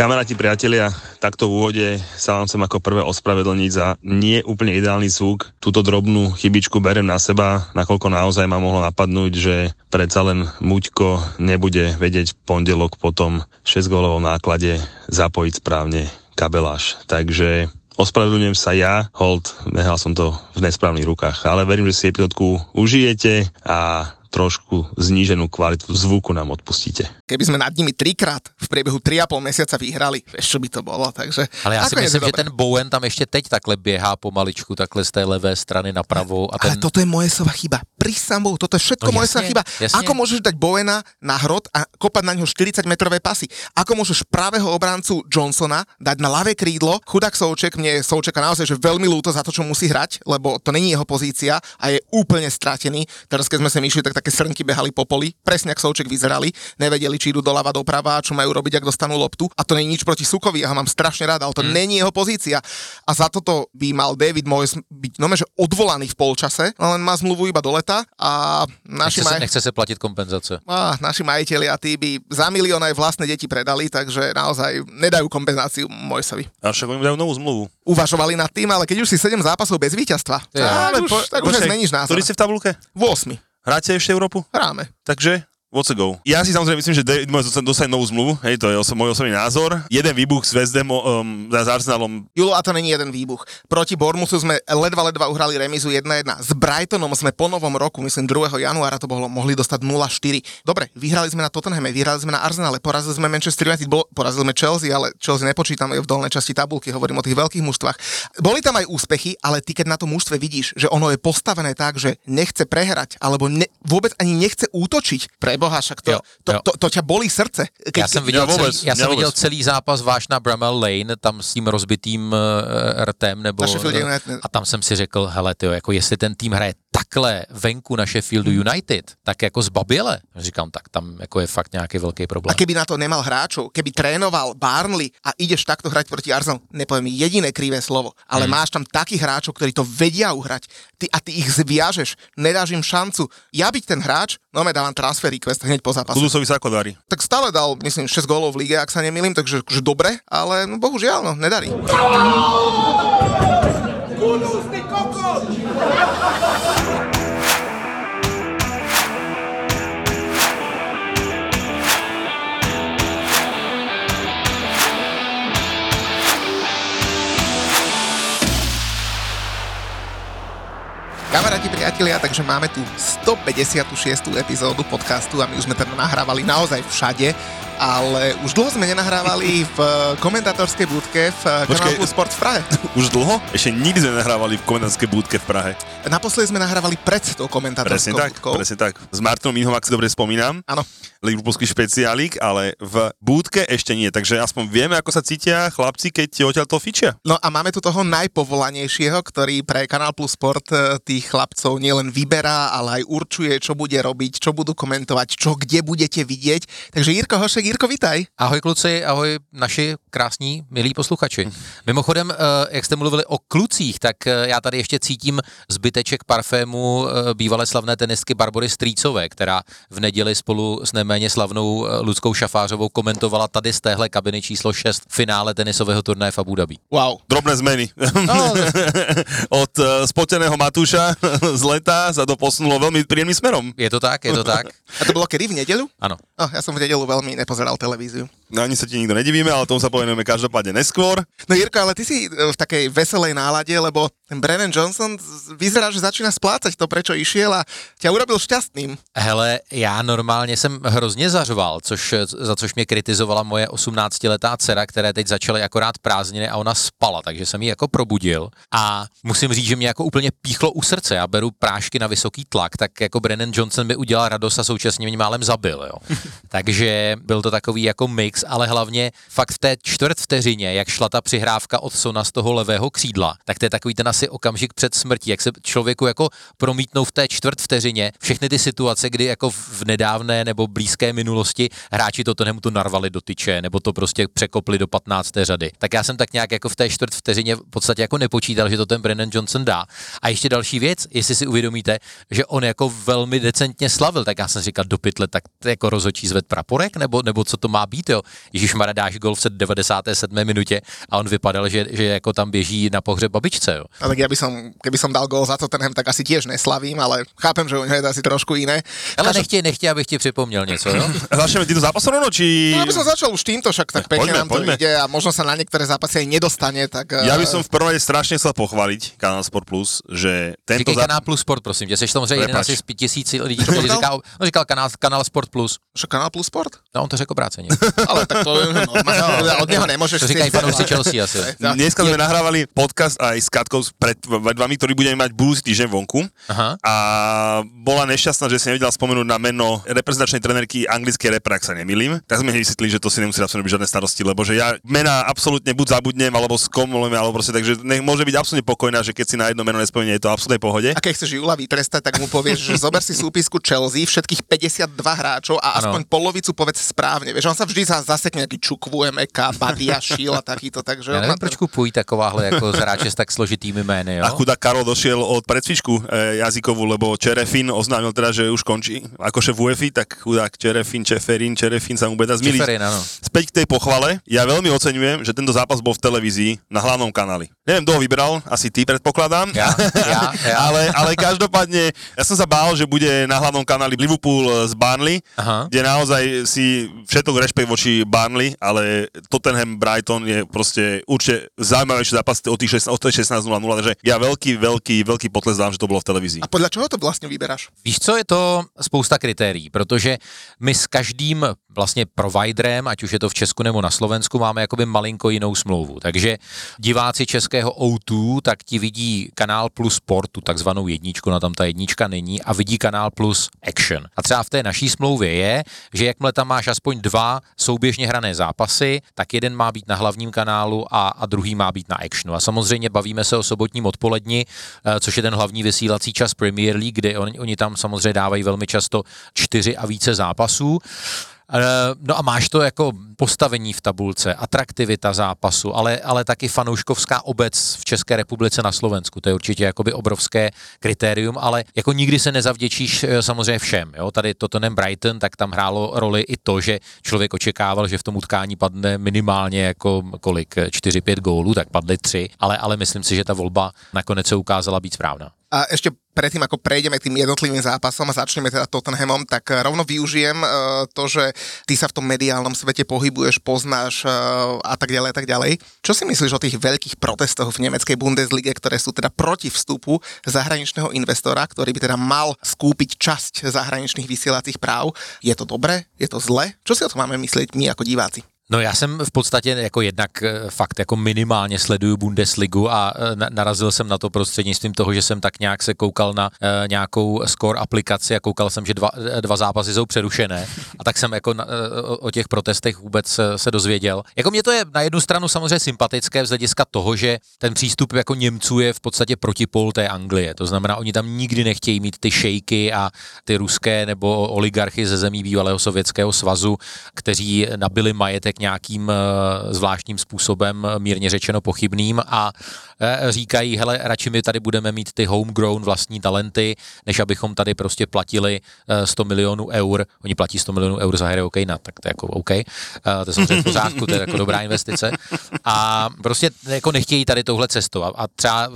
Kamaráti, priatelia, takto v úvode sa vám chcem ako prvé ospravedlniť za nie úplne ideálny zvuk. Túto drobnú chybičku berem na seba, nakoľko naozaj ma mohlo napadnúť, že predsa len Muďko nebude vedieť pondelok potom 6 gólovom náklade zapojiť správne kabeláž. Takže ospravedlňujem sa ja, hold, nehal som to v nesprávnych rukách, ale verím, že si epizódku užijete a trošku zníženú kvalitu zvuku nám odpustíte. Keby sme nad nimi trikrát v priebehu 3,5 mesiaca vyhrali, vieš, čo by to bolo, takže... Ale já si myslím, že ten Bowen tam ještě teď takhle běhá pomaličku, takhle z té levé strany napravo. A ten... Ale toto je Mojesova chyba. Pri samou, toto je všetko No Mojesova chyba. jasne. Ako môžeš dať Bowena na hrot a kopať na ňo 40-metrové pasy? Ako môžeš pravého obrancu Johnsona dať na ľavé krídlo? Chudák Souček, mne Součeka naozaj že veľmi ľúto za to, čo musí hrať, lebo to není jeho pozícia a je úplne stratený. Teraz, keď sme sem išli, tak také srnky behali po poli, presne ako Souček vyzerali, nevedeli, či idú doľava, doprava, čo majú robiť, ak dostanú loptu. A to není nič proti Sukovi, ja ho mám strašne rád, ale to Hmm. není jeho pozícia. A za toto by mal David Moyes byť no, že odvolaný v polčase, len má zmluvu iba do leta a naši, Nechce, se, maj... nechce se platit kompenzace. á, naši majiteľi a tí by za milión aj vlastné deti predali, takže naozaj nedajú kompenzáciu Moysovi. A však oni dajú novú zmluvu. Uvažovali nad tým, ale keď už si 7 zápasov bez víťazstva, Ja, tak, už, tak už aj zmeníš názor. Ktorý ste v tabulke? V 8. Hráte ešte Európu? Hráme. Takže What's a go? Ja si samozrejme myslím, že David Moyes dostane, novú zmluvu, hej, to je oso, môj osobný názor. Jeden výbuch s West Hamom, um, s Arsenalom, Julo, a to není jeden výbuch. Proti Bournemouthu sme ledva ledva uhrali remizu 1-1. S Brightonom sme po novom roku, myslím 2. januára to bolo, mohli dostať 0-4. Dobre, vyhrali sme na Tottenhame, vyhrali sme na Arsenale, porazili sme Manchester United, bol, porazili sme Chelsea, ale Chelsea nepočítam, je v dolnej časti tabulky, hovorím o tých veľkých mužstvách. Boli tam aj úspechy, ale ty keď na tom mužstve vidíš, že ono je postavené tak, že nechce prehrať, alebo ne, vôbec ani nechce útočiť. Preboha, však to, Jo, to, jo. to, to, ťa bolí srdce. Já jsem viděl, vůbec, celý, já jsem viděl celý zápas váš na Bramall Lane, tam s tím rozbitým uh, rtem, nebo, United. a tam jsem si řekl, hele tyjo, jako jestli ten tým hraje takhle venku na Sheffieldu United, tak jako zbaběle, říkám, tak tam jako je fakt nějaký velký problém. A keby na to nemal hráčov, keby trénoval Barnley a ideš takto hrať proti Arsenalu, nepoviem jediné krivé slovo, ale Hmm. máš tam takých hráčov, ktorí to vedia uhrať ty, a ty ich zviažeš, nedáš im šancu. Ja byť ten hráč, no me dávam transfer request hneď po zápase. Kudusovi sa ako darí. Tak stále dal, myslím, 6 gólov v lige, ak sa nemýlim, takže že dobre, ale no, bohužiaľ, no, nedarí. Kamaráti, priatelia, takže máme tu 156. epizódu podcastu a my už sme teda nahrávali naozaj všade, ale už dlho sme nenahrávali v komentátorskej budke v Počkej. kanálu Sport v Prahe. Už dlho? Ešte nikdy sme nahrávali v komendantskej búdke v Prahe. Naposledy sme nahrávali pred tou Presne komentátorskou tak, budkou. presne tak. S Martinom Minhom, ak si dobre spomínam, Áno. Liverpoolský špeciálik, ale v búdke ešte nie, takže aspoň vieme, ako sa cítia chlapci, keď odtiaľ to fičia. No a máme tu toho najpovolanejšieho, ktorý pre Kanál Plus Sport e, tých chlapcov nielen vyberá, ale aj určuje, čo bude robiť, čo budú komentovať, čo kde budete vidieť. Takže Jirko Hošek, Jirko, vitaj. Ahoj kluci, ahoj naši krásní, milí posluchači. Mimochodem, eh, jak jste mluvili o klucích, tak eh, já tady ještě cítím zbyteček parfému eh, bývalé slavné tenistky Barbory Strýcové, která v neděli spolu s neméně slavnou Ludskou Šafářovou komentovala tady z téhle kabiny číslo 6 finále tenisového turnaje v Abu Dhabi. Wow. Drobné zmeny. No, Od spoteného Matúša z leta sa to posunulo veľmi príjemným smerom. je to tak, je to tak. A to bolo kedy v nedeľu? Ano. No, ja som v nedeľu veľmi nepozeral pozerať televíziu. No ani sa ti nikto nedivíme, ale tomu sa povenujeme každopádne neskôr. No Jirko, ale ty si v takej veselej nálade, lebo ten Brennan Johnson vyzerá, že začíná splácať to, prečo išiel a ťa urobil šťastným. Hele, já normálně jsem hrozně zařval, což, za což mě kritizovala moje 18-letá dcera, které teď začaly akorát prázdniny a ona spala, takže jsem ji jako probudil a musím říct, že mě jako úplně píchlo u srdce. Já beru prášky na vysoký tlak, tak jako Brennan Johnson mi udělal radost a současně mě málem zabil, jo. takže byl to takový jako mix, ale hlavně fakt v té čtvrt vteřině, jak šla ta přihrávka od Sona z toho levého křídla, tak to je takový ten asi okamžik před smrtí, jak se člověku jako promítnou v té čtvrt vteřině všechny ty situace, kdy jako v nedávné nebo blízké minulosti hráči to to narvali do tyče, nebo to prostě překopli do 15. řady. Tak já jsem tak nějak jako v té čtvrt vteřině v podstatě jako nepočítal, že to ten Brennan Johnson dá. A ještě další věc, jestli si uvědomíte, že on jako velmi decentně slavil, tak já jsem říkal do pytle, tak jako rozhodčí zved praporek, nebo, nebo co to má být, jo. Ježíš Mara dáš gol v 97. minutě a on vypadal, že, že jako tam běží na pohřeb babičce, jo. A tak já by som, keby som dal gol za Tottenham, tak asi tiež neslavím, ale chápem, že u něho je to asi trošku jiné. Ale nechtěj, nechtěj, abych ti připomněl něco, jo? Začneme týmto zápasom rovno, či... No, aby som začal už týmto, však tak pekne Poďme, nám to ide a možno sa na niektoré zápasy aj nedostane, tak... Ja eh, by som v prvom rade strašne chcel pochváliť Kanál Sport Plus, že tento Říkej zá... kanál Plus Sport, prosím tě. Jsi samozřejmě jeden z pět tisíc lidí, kteří říká, on říkal kanál, kanál Sport Plus. Že Kanál Plus Sport? No, on to řekl obráceně. Ale tak to je normálne, od neho nemôžeš To říkají veľa. Chelsea asi. Ja- Dneska sme nahrávali podcast aj s Katkou pred vami, ktorý budeme mať budúci týždeň vonku. Aha. A bola nešťastná, že si nevedela spomenúť na meno reprezentačnej trenerky anglickej repre, ak sa nemýlim. Tak sme jej vysvetlili, že to si nemusí absolútne byť žiadne starosti, lebo že ja mená absolútne buď zabudnem, alebo skomolujeme, alebo proste, takže nech môže byť absolútne pokojná, že keď si na jedno meno nespomenie, je to absolútne v pohode. A keď chceš Jula vytrestať, tak mu povieš, že zober si súpisku Chelsea, všetkých 52 hráčov a aspoň polovicu povedz správne. Vieš, on sa vždy za- zasekne nejaký Čukvu, MK, Badia, Šil a takýto, takže... Já on nevím, proč kupují takováhle jako hráče s tak složitými jmény, jo? A chudák Karol došiel od predcvičku e, jazykovú, lebo Čerefin oznámil teda, že už končí ako šéf UEFI, tak chudák Čerefin, Čeferin, Čerefin sa mu bude zmiliť. Späť k tej pochvale. Ja veľmi oceňujem, že tento zápas bol v televízii na hlavnom kanáli. Neviem, kto ho vybral, asi ty predpokladám. Ja, ja, ja. ale, ale každopádne, ja som sa bál, že bude na hlavnom kanáli Liverpool z Burnley, Aha. kde naozaj si všetok rešpekt voči Burnley, ale Tottenham Brighton je proste určite zaujímavejší zápas od tých 16 od tej 16.00, takže ja veľký, veľký, veľký potles dám, že to bolo v televízii. A podľa čoho to vlastne vyberáš? Víš co, je to spousta kritérií, protože my s každým vlastně providerem, ať už je to v Česku nebo na Slovensku, máme jakoby malinko jinou smlouvu. Takže diváci českého O2, tak ti vidí kanál plus sport, tu takzvanou jedničku, na tam ta jednička není, a vidí kanál plus action. A třeba v té naší smlouvě je, že jakmile tam máš aspoň dva souběžně hrané zápasy, tak jeden má být na hlavním kanálu a, a druhý má být na actionu. A samozřejmě bavíme se o sobotním odpoledni, eh, což je ten hlavní vysílací čas Premier League, kde oni, oni tam samozřejmě dávají velmi často čtyři a více zápasů. Eh, No a máš to jako postavení v tabulce, atraktivita zápasu, ale, ale taky fanouškovská obec v České republice na Slovensku. To je určitě jakoby obrovské kritérium, ale jako nikdy se nezavděčíš eh, samozřejmě všem. Jo? Tady Tottenham Brighton, tak tam hrálo roli i to, že člověk očekával, že v tom utkání padne minimálně jako kolik, 4-5 gólů, tak padly 3, ale, ale myslím si, že ta volba nakonec se ukázala být správná. A ešte predtým, ako prejdeme k tým jednotlivým zápasom a začneme teda Tottenhamom, tak eh, rovno využijem eh, to, že ty sa v tom mediálnom svete pohybuješ, poznáš eh, a tak ďalej a tak ďalej. Čo si myslíš o tých veľkých protestoch v nemeckej Bundeslige, ktoré sú teda proti vstupu zahraničného investora, ktorý by teda mal skúpiť časť zahraničných vysielacích práv? Je to dobré? Je to zle? Čo si o tom máme myslieť my ako diváci? No já jsem v podstatě jako jednak eh, fakt jako minimálně sleduju Bundesligu a eh, na- narazil jsem na to prostřednictvím toho, že jsem tak nějak se koukal na eh, nějakou score aplikaci a koukal jsem, že dva, dva zápasy jsou přerušené a tak jsem jako na, o, o těch protestech vůbec se dozvěděl. Jako mě to je na jednu stranu samozřejmě sympatické z hlediska toho, že ten přístup jako Němců je v podstatě protipol té Anglie. To znamená, oni tam nikdy nechtějí mít ty šejky a ty ruské nebo oligarchy ze zemí bývalého sovětského svazu, kteří nabili majetek nějakým eh, zvláštním způsobem, eh, mírně řečeno pochybným a eh, říkají, hele, radši my tady budeme mít ty homegrown vlastní talenty, než abychom tady prostě platili eh, 100 milionů eur. Oni platí 100 milionů eur za hry OK, tak to je jako OK. To je samozřejmě v pořádku, to je jako dobrá investice. A prostě jako nechtějí tady touhle cestou. A, a třeba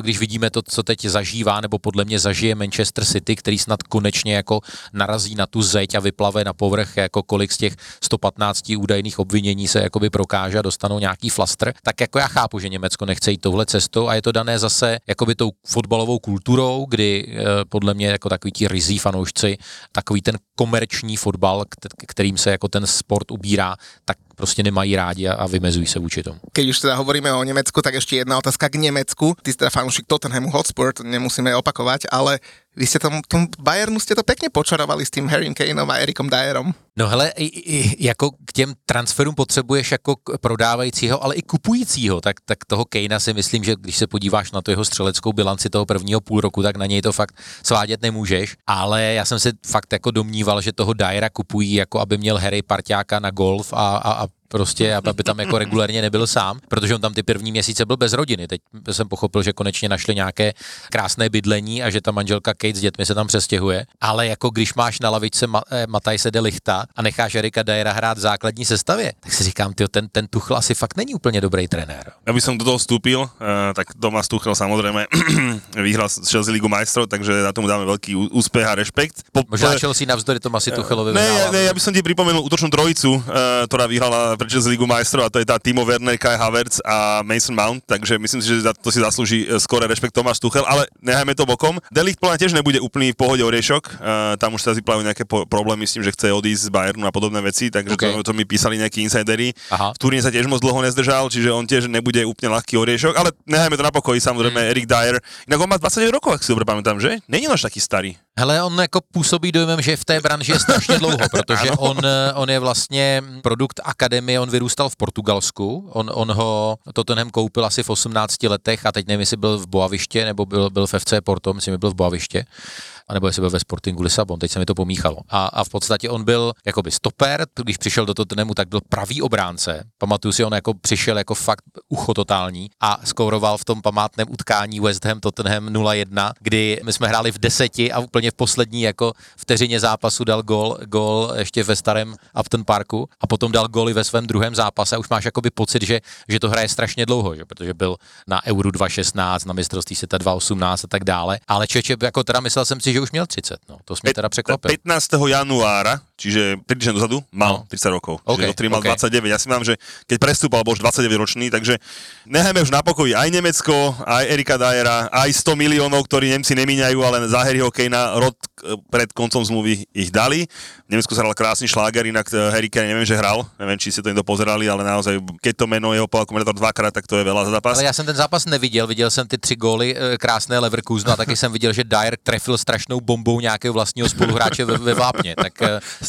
když vidíme to, co teď zažívá, nebo podle mě zažije Manchester City, který snad konečně jako narazí na tu zeď a vyplave na povrch, jako kolik z těch 115 údajných obvinění se jakoby prokáže a dostanou nějaký flastr, tak jako já chápu, že Německo nechce jít touhle cestou a je to dané zase jakoby tou fotbalovou kulturou, kdy eh, podle mě jako takový ti rizí fanoušci, takový ten komerční fotbal, kterým se jako ten sport ubírá, tak prostě nemají rádi a, vymezují se vůči tomu. Keď už teda hovoríme o Německu, tak ještě jedna otázka k Německu. Ty jsi teda fanúšik Tottenhamu Hotspur, to nemusíme opakovat, ale vy ste tom, tom Bayernu ste to pekne počarovali s tým Harrym Kaneom a Erikom Dyerom. No hele, i, i, jako k těm transferům potřebuješ jako prodávajícího, ale i kupujícího, tak, tak toho Kanea si myslím, že když se podíváš na to jeho střeleckou bilanci toho prvního půl roku, tak na něj to fakt svádět nemůžeš, ale já jsem se fakt jako domníval, že toho Dyera kupují jako aby měl Harry parťáka na golf a, a, a prostě, aby tam jako regulérně nebyl sám, protože on tam ty první měsíce byl bez rodiny. Teď jsem pochopil, že konečně našli nějaké krásné bydlení a že ta manželka Kate s dětmi se tam přestěhuje. Ale jako když máš na lavičce Ma- eh, Matajse de Lichta a necháš Erika Dajera hrát v základní sestavě, tak si říkám, tyjo, ten, ten Tuchl asi fakt není úplně dobrý trenér. Aby som do toho vstúpil, uh, tak Tomáš Tuchel samozrejme vyhral Chelsea Ligu majstrov, takže na tomu dáme veľký úspech a rešpekt. Po, Možná Chelsea navzdory Tomasi Tuchelovi ne, ne, ja by som ti pripomenul útočnú trojicu, uh, ktorá vyhrala prečo z Ligu majstrov a to je tá Timo Werner, Kai Havertz a Mason Mount, takže myslím si, že to si zaslúži e, skôr rešpekt Tomáš Tuchel, ale nechajme to bokom. Delicht plán tiež nebude úplný v pohode oriešok, uh, tam už sa vyplavujú nejaké problémy s tým, že chce odísť z Bayernu a podobné veci, takže okay. to, to mi písali nejakí insidery. Aha. V Turíne sa tiež moc dlho nezdržal, čiže on tiež nebude úplne ľahký oriešok, ale nechajme to na pokoji, samozrejme mm. Erik Dyer. Inak on má 29 rokov, ak si dobre pamätám, že? Není až taký starý. Hele, on jako působí dojmem, že v té branži je strašně dlouho, protože on, on je vlastně produkt akademie, on vyrůstal v Portugalsku, on, on ho Tottenham koupil asi v 18 letech a teď nevím, jestli byl v Boaviště nebo byl, byl v FC Porto, myslím, že byl v Boaviště anebo jestli byl ve Sportingu Lisabon, teď se mi to pomíchalo. A, a v podstatě on byl jakoby stoper, když přišel do Tottenhamu, tak byl pravý obránce. Pamatuju si, on jako přišel jako fakt ucho totální a skóroval v tom památném utkání West Ham Tottenham 0-1, kdy my jsme hráli v deseti a úplně v poslední jako vteřině zápasu dal gol, gol ještě ve starém Upton Parku a potom dal goly ve svém druhém zápase a už máš jakoby pocit, že, že to hraje strašně dlouho, že? protože byl na Euro 2016, na mistrovství světa 2018 a tak dále. Ale Čeče, jako teda myslel jsem si, že už měl 30, no. To jsme teda překvapil. 15. januára, čiže 5 týždeň dozadu, mal no. 30 rokov. Okay, čiže mal okay. 29. Ja si mám, že keď prestúpal, bol už 29 ročný, takže nechajme už na pokoji aj Nemecko, aj Erika Dajera, aj 100 miliónov, ktorí Nemci nemíňajú, ale za Harryho Kanea rod pred koncom zmluvy ich dali. V Nemecku sa hral krásny šláger, inak eh, Harry Kane neviem, že hral, neviem, či si to niekto pozerali, ale naozaj, keď to meno jeho povedal komentátor dvakrát, tak to je veľa za zápas. Ale já jsem ten zápas neviděl, viděl jsem ty tři góly eh, krásné Leverkusenu a taky jsem viděl, že Dyer trefil strašnou bombou nějakého vlastního spoluhráče ve, ve vápně, tak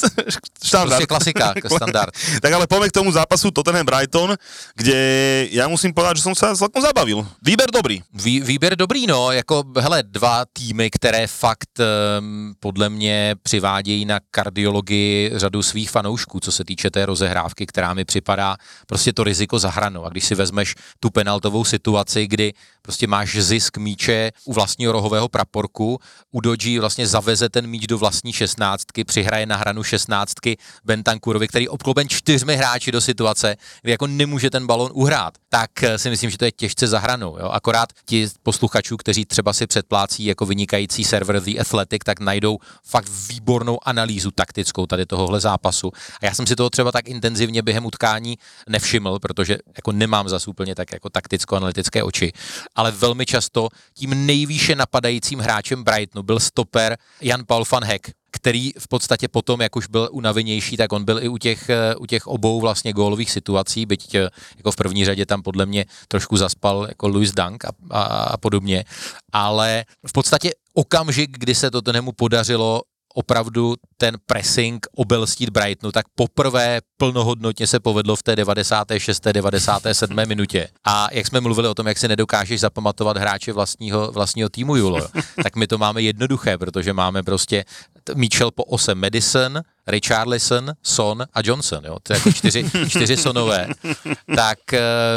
eh, prostě klasika, standard. tak ale poďme k tomu zápasu Tottenham Brighton, kde já musím povedať, že jsem se celkom zabavil. Výber dobrý. Vý, výběr dobrý, no, jako hele, dva týmy, které fakt um, podle mě přivádějí na kardiologii řadu svých fanoušků, co se týče té rozehrávky, která mi připadá prostě to riziko za hranou. A když si vezmeš tu penaltovou situaci, kdy prostě máš zisk míče u vlastního rohového praporku, u Dodži vlastně zaveze ten míč do vlastní šestnáctky, přihraje na hranu šestnáctky Bentankurovi, který obklopen čtyřmi hráči do situace, kdy jako nemůže ten balon uhrát, tak si myslím, že to je těžce za hranou. Jo? Akorát ti posluchačů, kteří třeba si předplácí jako vynikající server The Athletic, tak najdou fakt výbornou analýzu taktickou tady tohohle zápasu. A já jsem si toho třeba tak intenzivně během utkání nevšiml, protože jako nemám zas úplně tak jako takticko-analytické oči, ale velmi často tím nejvýše napadajícím hráčem Brightonu byl stoper Jan Paul van Heck, který v podstatě potom, jak už byl unavenější, tak on byl i u těch, eh, u těch obou vlastně gólových situací, byť eh, jako v první řadě tam podle mě trošku zaspal jako Louis Dunk a, a, a podobně, ale v podstatě okamžik, kdy se to nemu podařilo opravdu ten pressing obelstít Brightonu, tak poprvé plnohodnotně se povedlo v té 96. 97. minutě. A jak jsme mluvili o tom, jak si nedokážeš zapamatovat hráče vlastního, vlastního týmu Julo, tak my to máme jednoduché, protože máme prostě Mitchell po 8 Madison, Richarlison, Son a Johnson, jo, to je jako čtyři, čtyři sonové, tak,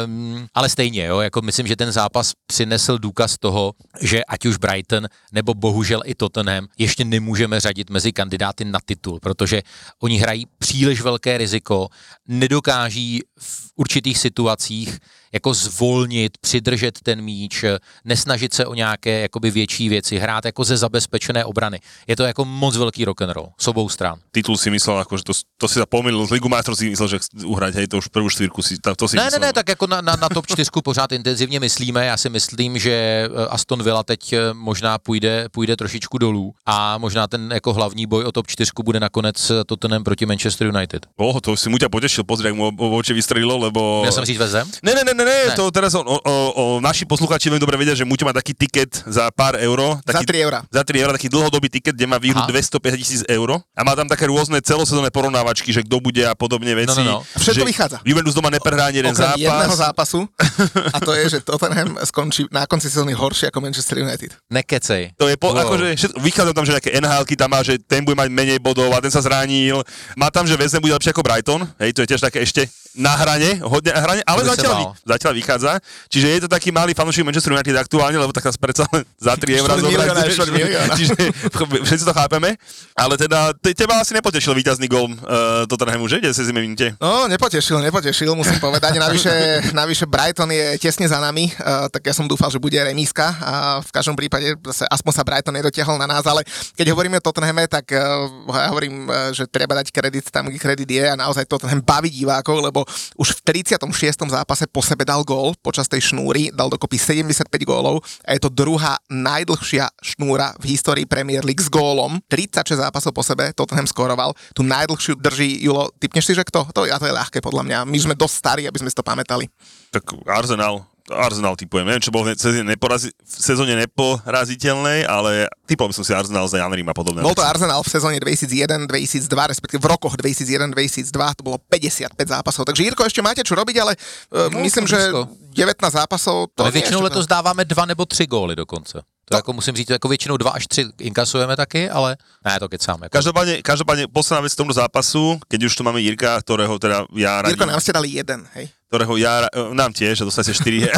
um, ale stejně, jo, jako myslím, že ten zápas přinesl důkaz toho, že ať už Brighton nebo bohužel i Tottenham ještě nemůžeme řadit mezi kandidáty na titul, protože oni hrají příliš velké riziko, nedokáží v určitých situacích jako zvolnit, přidržet ten míč, nesnažit se o nějaké jakoby větší věci, hrát jako ze zabezpečené obrany. Je to jako moc velký rock and roll, s obou stran. Titul si myslel, ako, že to, to si sa pomýlil, Ligu majstrov si myslel, že uhrať, hej, to už prvú štvrku si, to, to si Ne, myslel. ne, ne, tak jako na, na, na top 4 pořád intenzivně myslíme. Já si myslím, že eh, Aston Villa teď eh, možná půjde, půjde trošičku dolů a možná ten jako hlavní boj o top 4 bude nakonec eh, Tottenham proti Manchester United. Oho, to si mu ťa potešil, pozri, jak mu oči vystrelilo, lebo... Já jsem říct vezem? Ne, ne, ne, ne, ne, Ne. to teraz o, o, o naši posluchači veľmi dobre vedia, že Muťo má taký tiket za pár euro. Taký, 3 eurá. Za 3 euro, taký dlhodobý tiket, kde má výhru Aha. 250 tisíc eur. A má tam také rôzne celosezónne porovnávačky, že kto bude a podobne veci. No, no, no. A všetko že vychádza. Juventus doma neprehrá ani jeden zápas. jedného zápasu a to je, že Tottenham skončí na konci sezóny horšie ako Manchester United. Nekecej. To je po, Wow. akože, všetko, vychádza tam, že nejaké nhl tam má, že ten bude mať menej bodov a ten sa zranil. Má tam, že Vezem bude lepšie ako Brighton, hej, to je tiež také ešte na hrane, hodne na hrane, ale zatiaľ, zatiaľ vychádza. Čiže je to taký malý fanúšik Manchester United aktuálne, lebo tak nás predsa len za 3 eurá Štvrť milióna, zobrať. Čiže všetci to chápeme. Ale teda, te, teba asi nepotešil víťazný gol uh, Tottenhamu, že? Kde sa zime minúte? No, nepotešil, nepotešil, musím povedať. Navyše, navyše Brighton je tesne za nami, uh, tak ja som dúfal, že bude remíska a v každom prípade zase aspoň sa Brighton nedotiahol na nás, ale keď hovoríme o Tottenhame, tak uh, ja hovorím, uh, že treba dať kredit tam, kde kredit je a naozaj Tottenham baví divákov, lebo už v 36. zápase po sebe dal gól počas tej šnúry, dal dokopy 75 gólov a je to druhá najdlhšia šnúra v histórii Premier League s gólom. 36 zápasov po sebe Tottenham skoroval. Tu najdlhšiu drží Julo. Typneš si, že kto? To, ja to je ľahké podľa mňa. My sme dosť starí, aby sme si to pamätali. Tak Arsenal. Arsenal typujem. Neviem, čo bol v sezóne, neporazi, v sezóne neporaziteľnej, ale typoval by som si Arsenal za Janrím a podobné. Bol to. Arsenal v sezóne 2001-2002, respektíve v rokoch 2001-2002, to bolo 55 zápasov. Takže Jirko, ešte máte čo robiť, ale uh, No, myslím, že blízko. 19 zápasov... To Ale většinou ešte letos dáváme dva nebo tři góly dokonce. To jako musím říct, jako většinou dva až tři inkasujeme taky, ale ne, to kecám. Jako. Každopádne, každopádne posledná vec k tomu zápasu, keď už tu máme Jirka, ktorého teda ja radím, Jirko, nám ste dali jeden, hej? ktorého ja, ra- e, nám tiež, že dostali ste 4,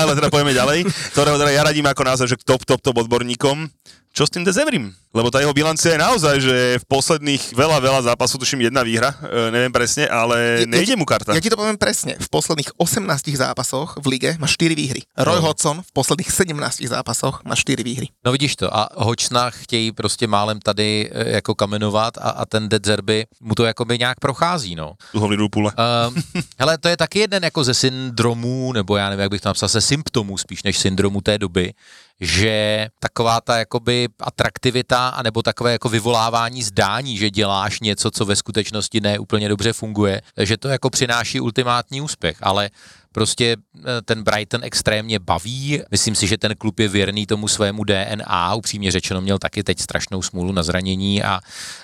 ale teda povieme ďalej, ktorého teda ja radím ako naozaj, že k top, top, top odborníkom. Čo s tým Dezevrim? Lebo tá jeho bilancia je naozaj, že v posledných veľa, veľa zápasov, tuším jedna výhra, e, neviem presne, ale Je- nejde mu karta. Ja ti to poviem presne. V posledných 18 zápasoch v lige má 4 výhry. Roy No. Hodgson v posledných 17 zápasoch má 4 výhry. No vidíš to, a Hočna chtějí prostě málem tady e, jako kamenovat a, a ten Dead Zerby mu to jakoby nějak prochází, no. Tu ho v Liverpoole. Um, hele, to je taky jeden jako ze syndromů, nebo já nevím, jak bych to napsal, se symptomů spíš než syndromu té doby, že taková ta jakoby atraktivita, anebo takové jako vyvolávání zdání, že děláš něco, co ve skutečnosti ne úplně dobře funguje, že to jako přináší ultimátní úspěch, ale prostě eh, ten Brighton extrémně baví. Myslím si, že ten klub je věrný tomu svému DNA. Upřímně řečeno měl taky teď strašnou smůlu na zranění a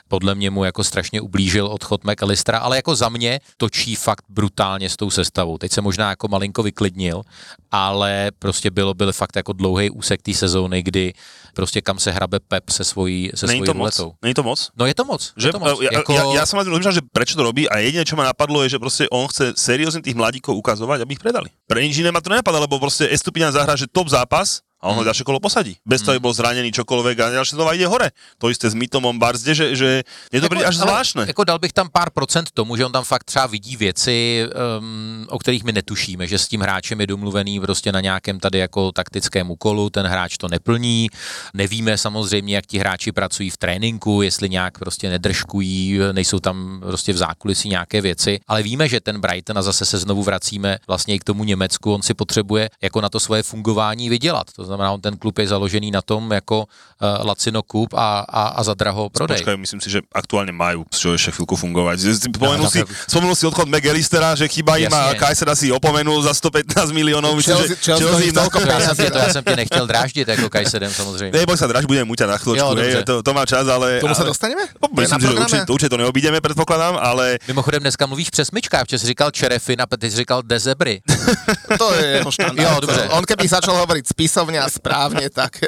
podle mě mu jako strašně ublížil odchod McAllistera, ale jako za mě točí fakt brutálně s tou sestavou. Teď se možná jako malinko vyklidnil, ale prostě bylo, byl fakt jako dlouhý úsek té sezóny, kdy prostě kam se hrabe Pep se svojí, se Není to moc? ruletou. Není to moc? No je to moc. Že, je to moc. ja, jako... ja, ja som aj rozmýšľal, že prečo to robí a jediné, čo ma napadlo, je, že proste on chce seriózne tých mladíkov ukazovať, aby ich predali. Pre nič iné ma to nenapadá, lebo proste Estupiňan zahrá, že top zápas a on ho ďalšie kolo posadí. Bez toho, aby bol zranený čokoľvek a ďalšie znova ide hore. To isté s Mitomom Barzde, že, že je to príde až zvláštne. Jako dal bych tam pár procent tomu, že on tam fakt třeba vidí věci, um, o kterých my netušíme, že s tím hráčem je domluvený prostě na nějakém tady jako taktickém úkolu, ten hráč to neplní, nevíme samozřejmě, jak ti hráči pracují v tréninku, jestli nějak prostě nedržkují, nejsou tam prostě v zákulisí nějaké věci, ale víme, že ten Brighton a zase se znovu vracíme vlastně i k tomu Německu, on si potřebuje jako na to svoje fungování vydělat. To znamená, on ten klub je založený na tom jako uh, Lacino kup a, a, a za draho prodej. Počkaj, myslím si, že aktuálne majú čo ešte chvíľku fungovať. Spomenul, No, si, spomenul si odchod McAllistera, že chyba im a. Kajsera si opomenul za 115 miliónov. Myslím, že Chelsea- Chelsea To já, jsem tě, to já jsem tě nechtěl dráždit jako Kajsedem samozřejmě. Neboj sa, draž, budem muťať na chvíľočku, Jo, hej, dobře. to, to má čas, ale... Tomu ale, dostaneme? No, myslím, že programe? určite, určite to neobídeme, predpokladám, ale Mimochodem dneska mluvíš přes myčka, protože jsi říkal Čerefin a teď jsi říkal Dezebry. To je jeho štandard. Jo, dobře. On keby začal hovoriť spisovne a správne, tak...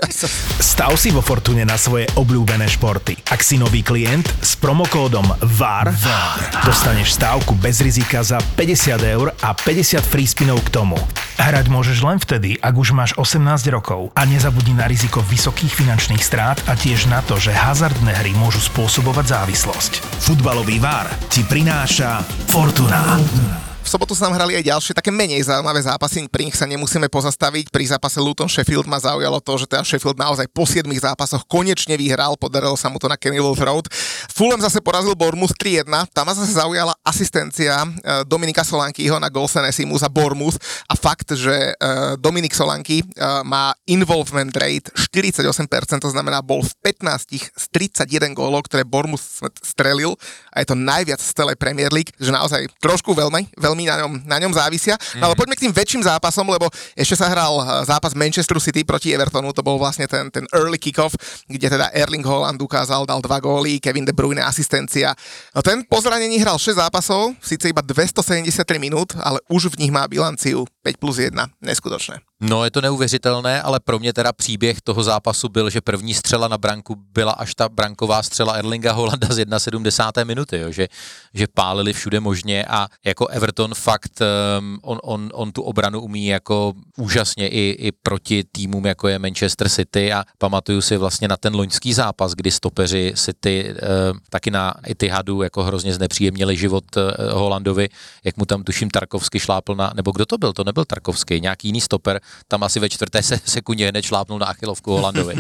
Stav si vo Fortune na svoje obľúbené športy. Ak si nový klient, s promokódom VAR, VAR dostaneš stávku bez rizika za 50 eur a 50 free spinov k tomu. Hrať môžeš len vtedy, ak už máš 18 rokov a nezabudni na riziko vysokých finančných strát a tiež na to, že hazardné hry môžu spôsobovať závislosť. Futbalový VAR ti prináša Fortuna. V sobotu sa nám hrali aj ďalšie také menej zaujímavé zápasy, pri nich sa nemusíme pozastaviť. Pri zápase Luton Sheffield ma zaujalo to, že teda Sheffield naozaj po 7 zápasoch konečne vyhral, podarilo sa mu to na Kenilworth Road. Fulham zase porazil Bournemouth 3-1, tam ma zase zaujala asistencia eh, Dominika Solankyho na gol Senesimu za Bournemouth a fakt, že eh, Dominik Solanky eh, má involvement rate 48%, to znamená bol v 15 z 31 gólov, ktoré Bournemouth strelil a je to najviac z celej Premier League, že naozaj trošku veľmi, veľmi na ňom, na ňom závisia. No ale poďme k tým väčším zápasom, lebo ešte sa hral zápas Manchester City proti Evertonu, to bol vlastne ten, ten early kick-off, kde teda Erling Haaland ukázal, dal dva góly, Kevin De Bruyne asistencia. No ten po zranení hral 6 zápasov, síce iba 273 minút, ale už v nich má bilanciu 5 plus 1. Neskutočné. No je to neuvěřitelné, ale pro mě teda příběh toho zápasu byl, že první střela na branku byla až ta branková střela Erlinga Holanda z 71. minuty, jo, že, že pálili všude možně a jako Everton fakt um, on, on, on tu obranu umí jako úžasně i, i proti týmům, jako je Manchester City a pamatuju si vlastně na ten loňský zápas, kdy stopeři City uh, taky na Etihadu jako hrozně znepříjemnili život uh, Holandovi, jak mu tam tuším Tarkovsky šlápl na, nebo kdo to byl, to nebyl Tarkovský, nějaký jiný stoper, tam asi ve čtvrté sekundě hned šlápnul na Achilovku Holandovi.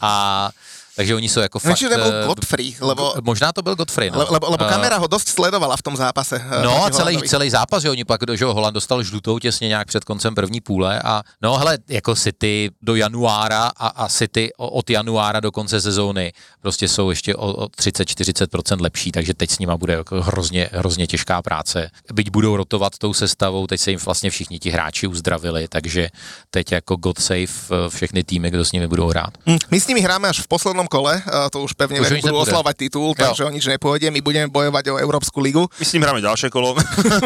A takže oni jsou jako fakt... Myslím, že to byl eh, Godfrey, lebo... Možná to byl Godfrey, no. Lebo, lebo kamera ho dost sledovala v tom zápase. Eh, no a celý, celý zápas, že oni pak, že Holand dostal žlutou těsně nějak před koncem první půle a no hele, jako City do januára a, a City od januára do konce sezóny prostě jsou ještě o, o 30-40% lepší, takže teď s nima bude jako hrozně, hrozně těžká práce. Byť budou rotovat tou sestavou, teď se jim vlastně všichni ti hráči uzdravili, takže teď jako God save eh, všechny týmy, kdo s nimi budou hrát. Hm, my s nimi hráme až v poslednom poslednom kole, to už pevne už budú oslavať titul, takže o nič nepôjde, my budeme bojovať o Európsku ligu. My s ním hráme ďalšie kolo,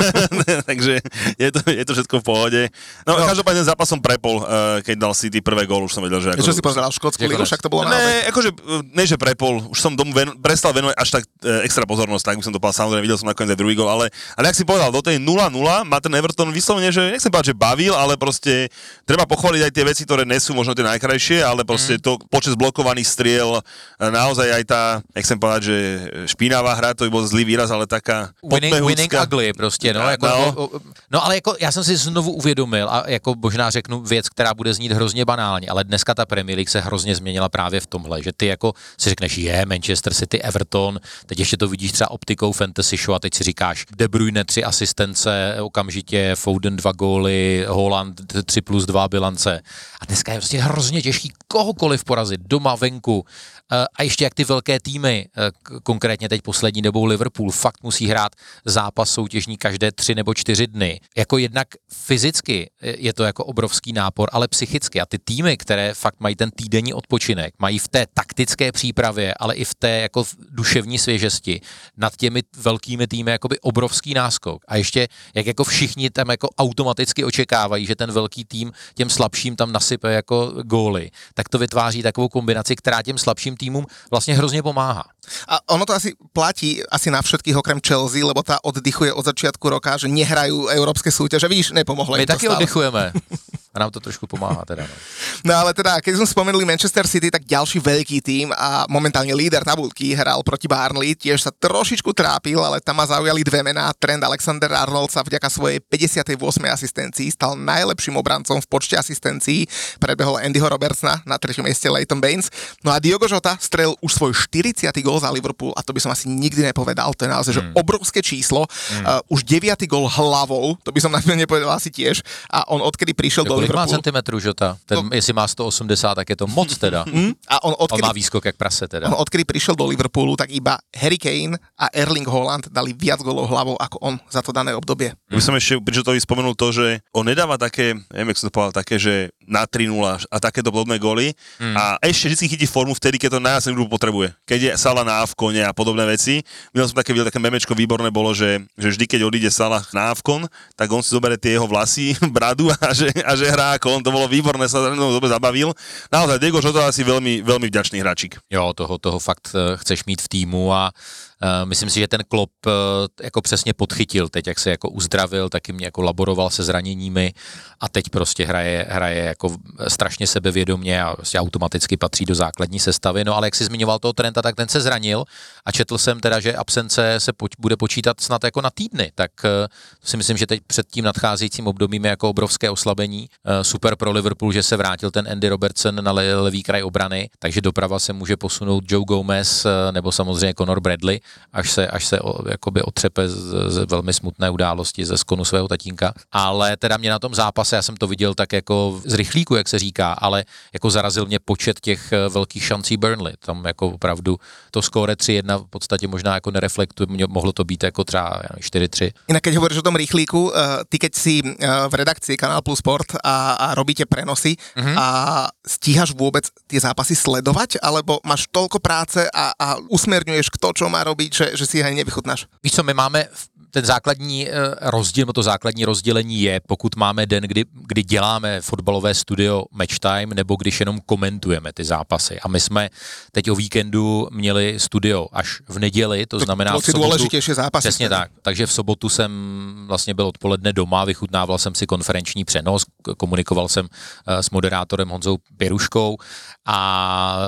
takže je to, je to všetko v pohode. No, no. každopádne zápasom prepol, eh, keď dal City prvé gól, už som vedel, že... Ako... Čo si pozeral, škótsku ligu, však to bolo Ne, akože, eh, ne, že prepol, už som domu ven, prestal venovať až tak e, extra pozornosť, tak by som to povedal, samozrejme, videl som nakoniec aj druhý gól, ale, ale ak si povedal, do tej 0-0 má ten Everton vyslovene, že nechcem povedať, že bavil, ale proste treba pochváliť aj tie veci, ktoré nesú možno tie najkrajšie, ale proste mm. to počas blokovaných striel na naozaj aj tá, jak chcem povedať, že špinavá hra, to by bol zlý výraz, ale taká winning, winning ugly prostě, no. Jako, no. no ale jako já jsem si znovu uvědomil a jako možná řeknu věc, která bude znít hrozně banálně, ale dneska ta Premier League se hrozně změnila právě v tomhle, že ty jako si řekneš, je Manchester City, Everton, teď ještě to vidíš třeba optikou Fantasy Show a teď si říkáš De Bruyne tři asistence, okamžitě Foden dva góly, Holland 3 plus 2 bilance. A dneska je prostě hrozně těžký kohokoliv porazit, doma, venku. Eh, a ještě jak ty velké týmy, eh, konkrétně teď poslední dobou Liverpool, fakt musí hrát zápas soutěžní každé tři nebo čtyři dny. Jako jednak fyzicky je to jako obrovský nápor, ale psychicky. A ty týmy, které fakt mají ten týdenní odpočinek, mají v té taktické přípravě, ale i v té jako duševní svěžesti nad těmi velkými týmy jakoby obrovský náskok. A ještě jak jako všichni tam jako automaticky očekávají, že ten velký tým těm slabším tam nasype jako góly, tak to vytváří takovou kombinaci, která těm slabším týmům vlastně hrozně pomáhá. A ono to asi platí asi na všetkých okrem Chelsea, lebo tá oddychuje od začiatku roka, že nehrajú európske súťaže. Vidíš, nepomohlo My taky oddychujeme. A nám to trošku pomáha teda. No. no ale teda, keď sme spomenuli Manchester City, tak ďalší veľký tým a momentálne líder tabulky hral proti Barnley, tiež sa trošičku trápil, ale tam ma zaujali dve mená. Trend Alexander Arnold sa vďaka svojej 58. asistencii stal najlepším obrancom v počte asistencií. Predbehol Andyho Robertsna na treťom mieste Leighton Baines. No a Diogo Jota strel už svoj 40. gol za Liverpool a to by som asi nikdy nepovedal. To je naozaj mm. že obrovské číslo. Mm. Uh, už 9. gol hlavou, to by som na nepovedal asi tiež. A on odkedy prišiel do Kolik má centimetrů Žota? Ten, no. Jestli má 180, tak je to moc teda. Mm. A on, odkedy, on má výskok jak prase teda. On odkedy prišiel do Liverpoolu, tak iba Harry Kane a Erling Haaland dali viac golov hlavou ako on za to dané obdobie. Ja by som ešte pri Žotovi spomenul to, že on nedáva také, neviem, jak som to povedal, také, že na 3 a takéto podobné góly mm. a ešte vždy chytí formu vtedy, keď to najviac potrebuje. Keď je Sala na Avkone a podobné veci. Minul som také videl, také memečko výborné bolo, že, že vždy, keď odíde Salah na Avkon, tak on si zoberie tie jeho vlasy, bradu a že, a že hrá ako on, to bolo výborné, sa veľmi dobre zabavil. Naozaj, Diego Žota asi veľmi, veľmi vďačný hráčik. Jo, toho, toho fakt eh, chceš mít v týmu a myslím si, že ten klop uh, jako přesně podchytil teď, jak se jako uzdravil, taky mě jako laboroval se zraněními a teď prostě hraje, hraje jako strašně sebevědomě a prostě automaticky patří do základní sestavy. No ale jak si zmiňoval toho Trenta, tak ten se zranil a četl jsem teda, že absence se poč- bude počítat snad jako na týdny, tak uh, si myslím, že teď před tím nadcházejícím obdobím je jako obrovské oslabení. Super pro Liverpool, že se vrátil ten Andy Robertson na le- levý kraj obrany, takže doprava se může posunout Joe Gomez nebo samozřejmě Conor Bradley, až se, až se o, jakoby otřepe z, z velmi smutné události ze skonu svého tatínka. Ale teda mě na tom zápase, já jsem to viděl tak jako z rychlíku, jak se říká, ale jako zarazil mě počet těch velkých šancí Burnley. Tam jako opravdu to skóre 3-1 v podstatě možná jako nereflektuje, mohlo to být jako třeba 4-3. Inak keď hovoríš o tom rýchlíku, uh, ty keď si uh, v redakcii Kanál Plus Sport a, a robíte prenosy mm-hmm. a stíhaš vôbec tie zápasy sledovať, alebo máš toľko práce a, a usmerňuješ kto čo má robiť, že, že si aj nevychutnáš? Víš co, my máme ten základní eh, rozdíl, to základní rozdělení je, pokud máme den, kdy, kdy děláme fotbalové studio Match Time, nebo když jenom komentujeme ty zápasy. A my jsme teď o víkendu měli studio až v neděli, to tak znamená v sobotu. zápasy. Přesně tak. Takže v sobotu jsem vlastně byl odpoledne doma, vychutnával jsem si konferenční přenos, komunikoval jsem eh, s moderátorem Honzou Pěruškou a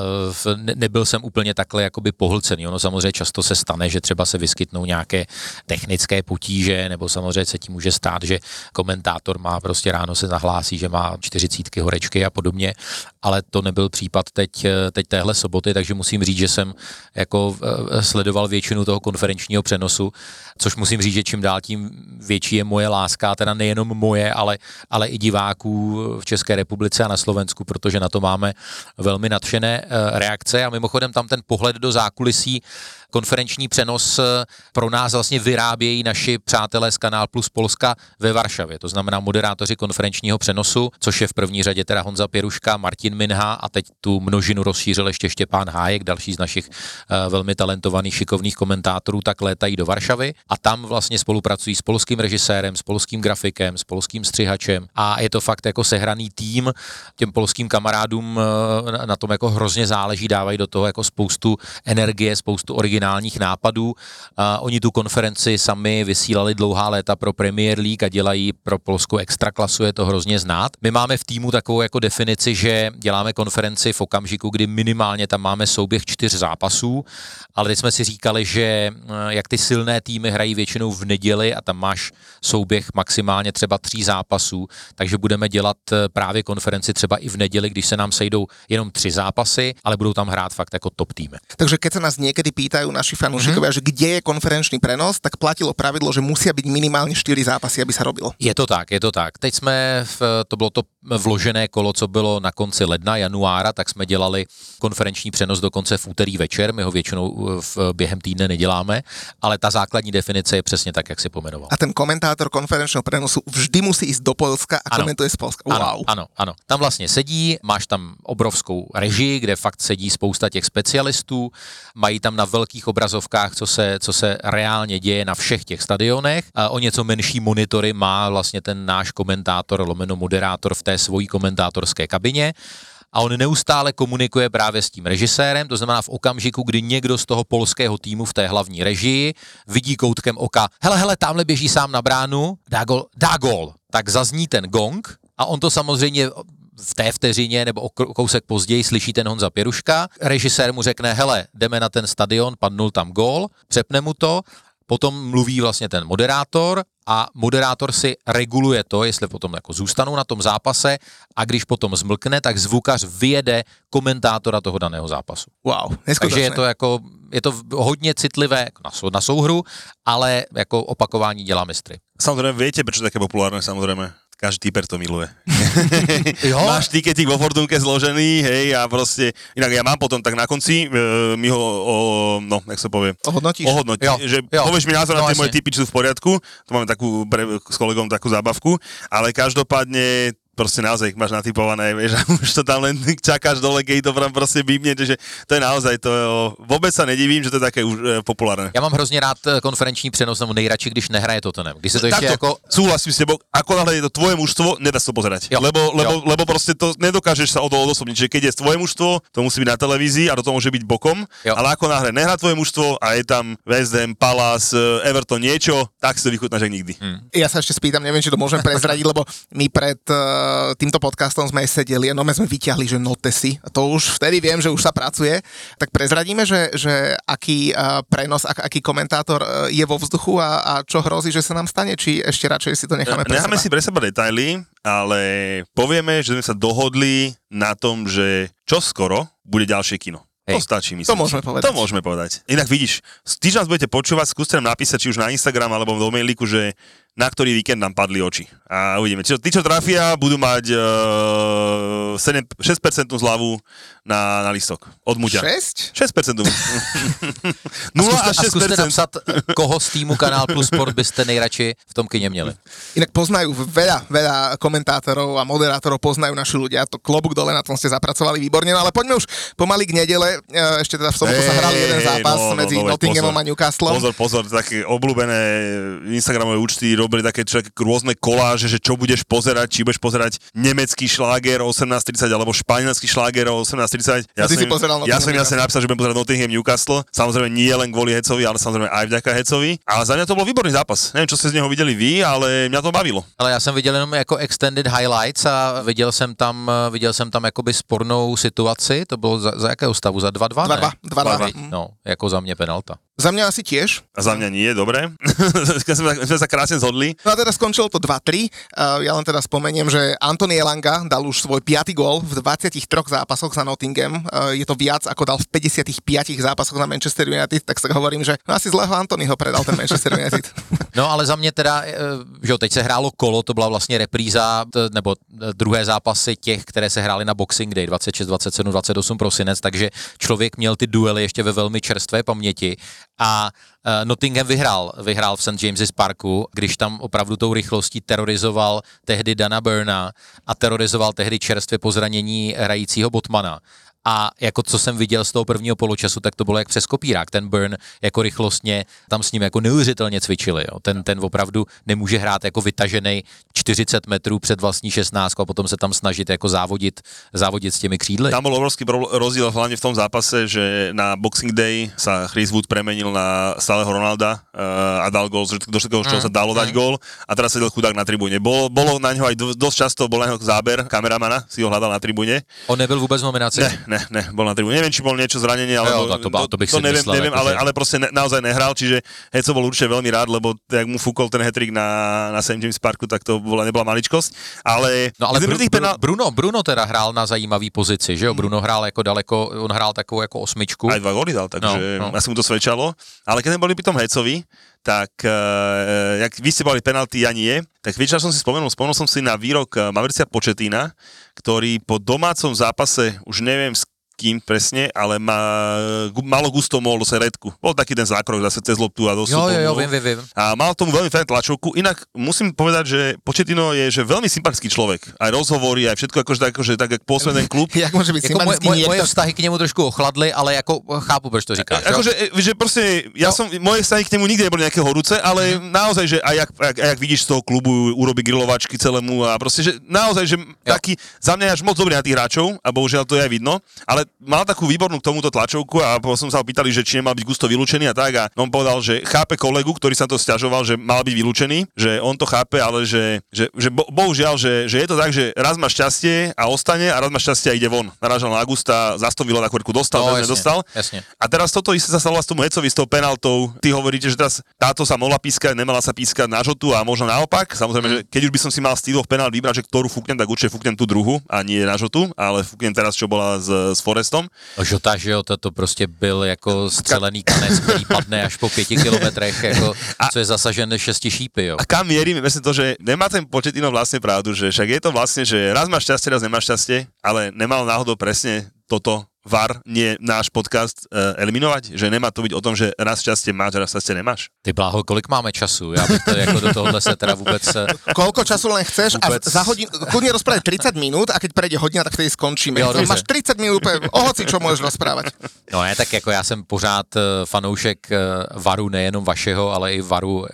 nebyl jsem úplně takhle jakoby pohlcený. Ono samozřejmě často se stane, že třeba se vyskytnou nějaké technické potíže, nebo samozřejmě se tím může stát, že komentátor má prostě ráno se nahlásí, že má čtyřicítky horečky a podobně, ale to nebyl případ teď, teď téhle soboty, takže musím říct, že jsem jako eh, sledoval většinu toho konferenčního přenosu, což musím říct, že čím dál tím větší je moje láska, teda nejenom moje, ale, ale i diváků v České republice a na Slovensku, protože na to máme velmi nadšené eh, reakce. A mimochodem tam ten pohled do zákulisí konferenční přenos eh, pro nás vlastně vyrábějí naši přátelé z Kanál Plus Polska ve Varšavě. To znamená moderátoři konferenčního přenosu, což je v první řadě teda Honza Pěruška, Martin Minha a teď tu množinu rozšířil ještě Štěpán Hájek, další z našich uh, velmi talentovaných, šikovných komentátorů, tak létají do Varšavy a tam vlastně spolupracují s polským režisérem, s polským grafikem, s polským střihačem a je to fakt jako sehraný tým. Těm polským kamarádům uh, na tom jako hrozně záleží, dávají do toho jako spoustu energie, spoustu originální originálních nápadů. A oni tu konferenci sami vysílali dlouhá léta pro Premier League a dělají pro polskou extraklasu, je to hrozně znát. My máme v týmu takovou jako definici, že děláme konferenci v okamžiku, kdy minimálně tam máme souběh čtyř zápasů, ale teď jsme si říkali, že eh, jak ty silné týmy hrají většinou v neděli a tam máš souběh maximálně třeba tří zápasů, takže budeme dělat eh, právě konferenci třeba i v neděli, když se nám sejdou jenom tři zápasy, ale budou tam hrát fakt jako top týmy. Takže keď se nás někdy pýtají pýtajú naši fanúšikovia, mm-hmm. že kde je konferenčný prenos, tak platilo pravidlo, že musia byť minimálně 4 zápasy, aby sa robil. Je to tak, je to tak. Teď jsme, v, to bylo to vložené kolo, co bylo na konci ledna, januára, tak jsme dělali konferenční přenos dokonce v úterý večer, my ho většinou uh, v, během týdne neděláme, ale ta základní definice je přesně tak, jak si pomenoval. A ten komentátor konferenčního přenosu vždy musí jít do Polska a ano. komentuje z Polska. Wow. Ano, ano, ano. Tam vlastně sedí, máš tam obrovskou režii, kde fakt sedí spousta těch specialistů, mají tam na velkých obrazovkách, co se, co se reálně děje na všech těch stadionech. A o něco menší monitory má vlastně ten náš komentátor, lomeno moderátor v té svojí komentátorské kabině a on neustále komunikuje právě s tím režisérem, to znamená v okamžiku, kdy někdo z toho polského týmu v té hlavní režii vidí koutkem oka, hele, hele, tamhle běží sám na bránu, dá gol, dá gol. Tak zazní ten gong a on to samozřejmě v té vteřině nebo o kousek později slyší ten Honza Pěruška, režisér mu řekne, hele, jdeme na ten stadion, padnul tam gól, přepne mu to, potom mluví vlastně ten moderátor a moderátor si reguluje to, jestli potom jako zůstanou na tom zápase a když potom zmlkne, tak zvukař vyjede komentátora toho daného zápasu. Wow, Takže je to jako, je to hodně citlivé na, sou, na souhru, ale jako opakování dělá mistry. Samozřejmě víte, proč je také populárne, samozřejmě každý typer to miluje. jo? Máš tiketík vo Fortunke zložený, hej, a proste, inak ja mám potom tak na konci, e, mi ho, o, no, jak sa povie, ohodnotíš. Ohodnotí, jo. že jo. povieš mi názor no, na tie moje typy, či sú v poriadku, to máme takú, pre, s kolegom takú zábavku, ale každopádne proste naozaj máš natypované, vieš, a už to tam len čakáš dole, keď to tam proste bíbne, že to je naozaj, to je, vôbec sa nedivím, že to je také už e, populárne. Já mám hrozně rád eh, konferenční přenos, nebo nejradši, když nehraje Tottenham. Když se to ještě Takto, jako... súhlasím s tebou, ako náhle je to tvoje mužstvo, nedá sa to pozerať. Jo, Lebo, lebo, jo. lebo proste to nedokážeš sa o to odosobniť. Že keď je tvoje mužstvo, to musí byť na televízii a do toho môže byť bokom, Jo. ale ako náhle nehrá tvoje mužstvo a je tam West Ham, Palace, eh, Everton niečo, tak si to vychutnáš jak nikdy. Hm. Ja sa ešte spýtam, neviem, či to môžem prezradiť, lebo my pred uh, týmto podcastom sme sedeli a no my sme vyťahli, že notesy. A to už vtedy viem, že už sa pracuje. Tak prezradíme, že, že aký uh, prenos, ak, aký komentátor uh, je vo vzduchu a, a čo hrozí, že sa nám stane, či ešte radšej si to necháme pre Necháme seba. si pre seba detaily, ale povieme, že sme sa dohodli na tom, že čo skoro bude ďalšie kino. To Hej. stačí, myslím. To môžeme povedať. To môžeme povedať. Inak vidíš, týždeň nás budete počúvať, skúste nám napísať, či už na Instagram alebo do mailiku, že na ktorý víkend nám padli oči. A uvidíme. Čiže tí, čo trafia, budú mať uh, 7, 6% zľavu na, na listok. Od muťa. 6? 6%. 0 A zkuste, a zkuste 6%. napsat, koho z týmu Kanál Plus Sport byste nejradši v tom kině měli. Inak poznajú veľa, veľa komentátorov a moderátorov, poznajú naši ľudia, to klobúk dole, na tom ste zapracovali výborne, no ale poďme už pomaly k nedele, E, ešte teda v sobotu sa Hej, hrali jeden zápas no, no, medzi no, veď Nottinghamom pozor. a Newcastlom. Pozor, pozor, také obľúbené Instagramové účty robili také človek, rôzne koláže, že čo budeš pozerať, či budeš pozerať nemecký šláger o 18.30 alebo španielský šláger o 18.30. A ty som si im- pozeral ja som jasne Newcastle. napísal, že budem pozerať Nottingham Newcastle. Samozrejme nie len kvôli Hecovi, ale samozrejme aj vďaka Hecovi. Ale za mňa to bol výborný zápas. Neviem, čo ste z neho videli vy, ale mňa to bavilo. Ale já jsem viděl jenom jako extended highlights a viděl jsem tam, viděl jsem tam jakoby spornou situaci, to bylo za, za jakého stavu? Za 2-2, ne? 2-2, 2-2. Viď? No, jako za mě penalta. Za mňa asi tiež. A za mňa nie, dobre. sme, sme sa krásne zhodli. No a teda skončilo to 2-3. Uh, ja len teda spomeniem, že Antony Elanga dal už svoj piatý gól v 23 zápasoch za Nottingham. Uh, je to viac ako dal v 55 zápasoch na Manchester United, tak sa hovorím, že no asi zlého Antonyho predal ten Manchester United. No ale za mě teda, eh, že jo, teď se hrálo kolo, to byla vlastně repríza, t- nebo eh, druhé zápasy těch, které se hrály na Boxing Day 26, 27, 28 prosinec, takže člověk měl ty duely ještě ve velmi čerstvé paměti a eh, Nottingham vyhrál, vyhrál v St. James's Parku, když tam opravdu tou rychlostí terorizoval tehdy Dana Burna a terorizoval tehdy čerstvě po zranění hrajícího Botmana. A jako co jsem viděl z toho prvního poločasu, tak to bylo jak přes kopírák. Ten Burn jako rychlostně tam s ním jako neuvěřitelně cvičili. Jo. Ten, ten opravdu nemůže hrát jako vytažený 40 metrů před vlastní 16 a potom se tam snažit jako závodit, závodit s těmi křídly. Tam bol obrovský rozdiel hlavne v tom zápase, že na Boxing Day sa Chris Wood premenil na stáleho Ronalda uh, a dal gól z do všetkého, čo sa dalo dať gól a teraz sedel chudák na tribúne. Bolo, bolo na ňo aj do, dosť často, bol na ňo záber kameramana, si ho hľadal na tribúne. On nebyl vůbec v nominaci. Ne, ne, ne, bol na tribúne. Neviem, či bol niečo zranenie, ale Jo, tak to to bych si neviem, myslel, neviem ale, ale proste ne, naozaj nehral, čiže Heco bol určite veľmi rád, lebo jak mu fúkol ten hetrik na, na St. James Parku, tak to bola, nebola maličkosť. Ale, No ale Bru, Bru, penál- Bruno, Bruno teda hrál na zajímavý pozici, že jo? Bruno hrál jako daleko, on hrál takovou jako osmičku. Aj dva góly dal, takže No, no, asi mu to svedčalo. Ale keď sme boli pri tom Hecovi, tak uh, jak vy ste boli penalty, ja nie, tak vieš, som si spomenul? Spomenul som si na výrok eh, Mauricia Početína, ktorý po domácom zápase, už neviem s kým presne, ale má, malo gusto mohol sa redku. Bol taký ten zákrok zase cez loptu a do Jo, jo, jo, vím, vím. A mal tomu veľmi fajn tlačovku. Inak musím povedať, že Početino je že veľmi sympatický človek. Aj rozhovory, aj všetko akože, akože tak, jak pôsobí ten klub. Jak môže byť Jako moje, sympatický moje, moje vztahy k němu trošku ochladly, ale jako chápu, proč to říkáš. jo? Akože, e, že proste, ja som, moje vzťahy k nemu nikdy neboli nejaké horúce, ale naozaj, že aj jak, jak, jak vidíš z toho klubu, urobí grilovačky celému a proste, že naozaj, že taký, za mňa je až moc dobrý na tých hráčov a bohužiaľ to je aj vidno, ale mal takú výbornú k tomuto tlačovku a potom som sa ho pýtali, že či nemal byť gusto vylúčený a tak a on povedal, že chápe kolegu, ktorý sa to stiažoval, že mal byť vylúčený, že on to chápe, ale že, že, že bo, bohužiaľ, že, že je to tak, že raz má šťastie a ostane a raz má šťastie a ide von. Narážal na Augusta, zastovilo na kvrku, dostal, No, jasne, dostal. jasne. A teraz toto isté sa stalo s tomu Hecovi s tou penaltou. Ty hovoríte, že teraz táto sa mohla pískať, nemala sa pískať na žotu a možno naopak. Samozrejme, Mhm. že keď už by som si mal z tých dvoch penál vybrať, že ktorú fúknem, tak určite fúknem tú druhu a nie na žotu, ale fúknem teraz, čo bola s, s Forestom. No, Žota, že jo, to, to prostě byl jako střelený kanec, který padne až po pěti kilometrech, jako, co je zasažen šesti šípy, jo. A kam mierim, je presne to, že nemá ten Početino vlastne pravdu, že však je to vlastne, že raz máš šťastie, raz nemáš šťastie, ale nemal náhodou presne toto VAR, nie náš podcast uh, eliminovať? Že nemá to byť o tom, že raz šťastie máš a raz šťastie nemáš? Ty bláho, kolik máme času? Já bych to jako do tohohle se teda vůbec... eh, Koľko času len chceš Vôbec. a za hodinu, kľudne rozprávať 30 minút a keď prejde hodina, tak vtedy skončíme. Jo. Máš 30 minút, úplne o hoci čo môžeš rozprávať. No ne, tak jako já jsem pořád eh, fanoušek varu nejenom vašeho, ale i varu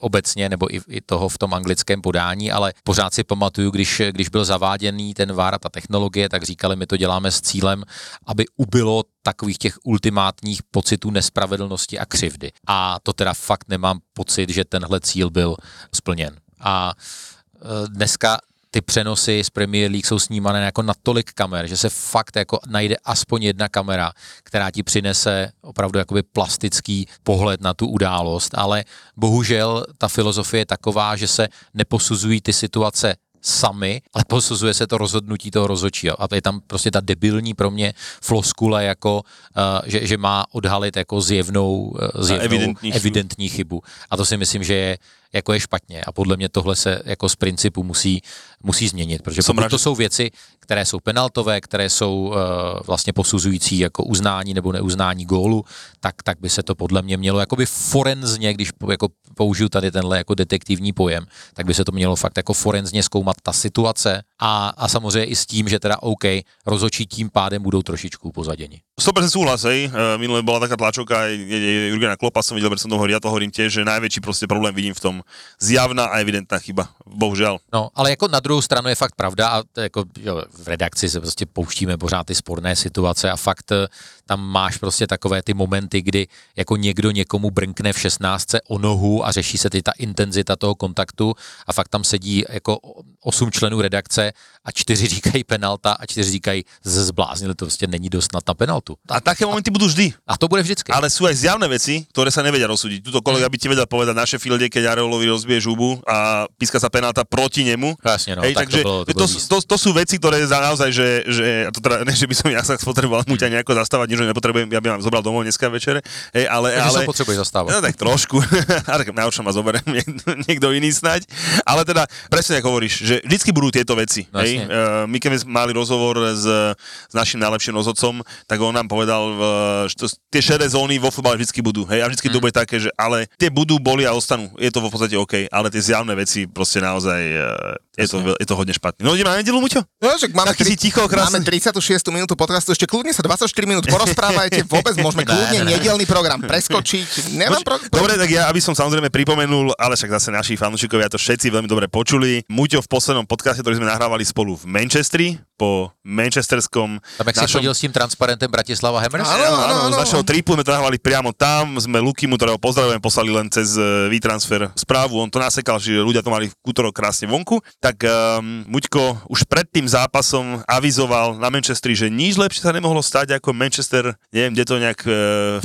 obecně, nebo i, i toho v tom anglickém podání, ale pořád si pamatuju, když, když byl zaváděný ten var a ta technologie, tak říkali, my to děláme s cílem, aby ubylo takových těch ultimátních pocitů nespravedlnosti a křivdy. A to teda fakt nemám pocit, že tenhle cíl byl splněn. A eh, dneska ty přenosy z Premier League jsou snímané jako na tolik kamer, že se fakt jako najde aspoň jedna kamera, která ti přinese opravdu jakoby plastický pohled na tu událost, ale bohužel ta filozofie je taková, že se neposuzují ty situace sami, ale posuzuje se to rozhodnutí toho rozhodčího. A to je tam prostě ta debilní pro mě floskule, jako, uh, že, že má odhalit jako zjevnou, uh, zjevnou evidentní chybu. evidentní chybu. A to si myslím, že je jako je špatně. A podle mě tohle se jako z principu musí, musí změnit, protože Jsem pokud to že- jsou věci, které jsou penaltové, které jsou uh, vlastně posuzující jako uznání nebo neuznání gólu, tak, tak by se to podle mě mělo jakoby forenzně, když jako použiju tady tenhle jako detektivní pojem, tak by se to mělo fakt jako forenzně zkoumat ta situace a, a samozřejmě i s tím, že teda OK, rozhodčí tím pádem budou trošičku pozaděni. 100% súhlas, hej. E, Minule bola taká tlačovka Jurgena Klopa, som videl, preto som to hovoril, ja to hovorím tiež, že najväčší proste problém vidím v tom zjavná a evidentná chyba. Bohužiaľ. No, ale jako na druhou stranu je fakt pravda a to jako jo, v redakci se prostě pouštíme pořád ty sporné situace a fakt eh, tam máš prostě takové ty momenty, kdy jako někdo někomu brnkne v 16 o nohu a řeší se ty ta intenzita toho kontaktu a fakt tam sedí jako osm členů redakce a čtyři říkají penalta a čtyři říkají "Z- zbláznili, to prostě není dost na penaltu. A také momenty budú vždy. A to bude vždycky. Ale sú aj zjavné veci, ktoré sa nevedia rozsúdiť. Tuto kolega by ti vedel povedať na Sheffielde, keď Areolovi rozbije žubu a píska sa penálta proti nemu. Jasne, no, Hej, tak to takže bolo- to to, bolo míst. to, to, sú veci, ktoré za naozaj, že, že to teda, ne, že by som ja sa potreboval mu ťa nejako zastávať, nič že nepotrebujem, ja by vám zobral domov dneska večere, hej, ale, Takže ale, sa potrebuješ zastávať. No tak trošku, a tak na ma zoberiem niekto, iný snať, ale teda presne ako hovoríš, že vždycky budú tieto veci, No hej. Uh, my keď sme mali rozhovor s, s našim najlepším rozhodcom, tak on nám povedal, uh, že to, tie šedé zóny vo futbale vždycky budú, hej, a vždycky Mm. to bude také, že ale tie budú, boli a ostanú, je to v podstate OK, ale tie zjavné veci proste naozaj, uh, je, to, je to hodne špatné. No ideme na nedelu, Muťo? No, že máme, Taký si ticho, krásne. máme 36. minútu podcastu, ešte kľudne sa 24 minút porozprávajte, vôbec môžeme kľudne nedelný program preskočiť. Nemám pro... Dobre, tak ja, aby som samozrejme pripomenul, ale však zase naši fanúšikovia to všetci veľmi dobre počuli. Muťo v poslednom podcaste, ktorý sme nahrávali spolu v Manchestri, po manchesterskom Tam jak si chodil s tím transparentem Bratislava Hammers? Áno, Áno, áno, áno, z našeho tripu sme to nahrávali priamo tam, sme Lukimu, ktorého pozdravujem, poslali len cez WeTransfer správu, on to nasekal, že ľudia to mali v útorok krásne vonku, tak um, Muťko už pred tým zápasom avizoval na Manchestri, že nič lepšie sa nemohlo stať ako Manchester, neviem, kde to nejak uh,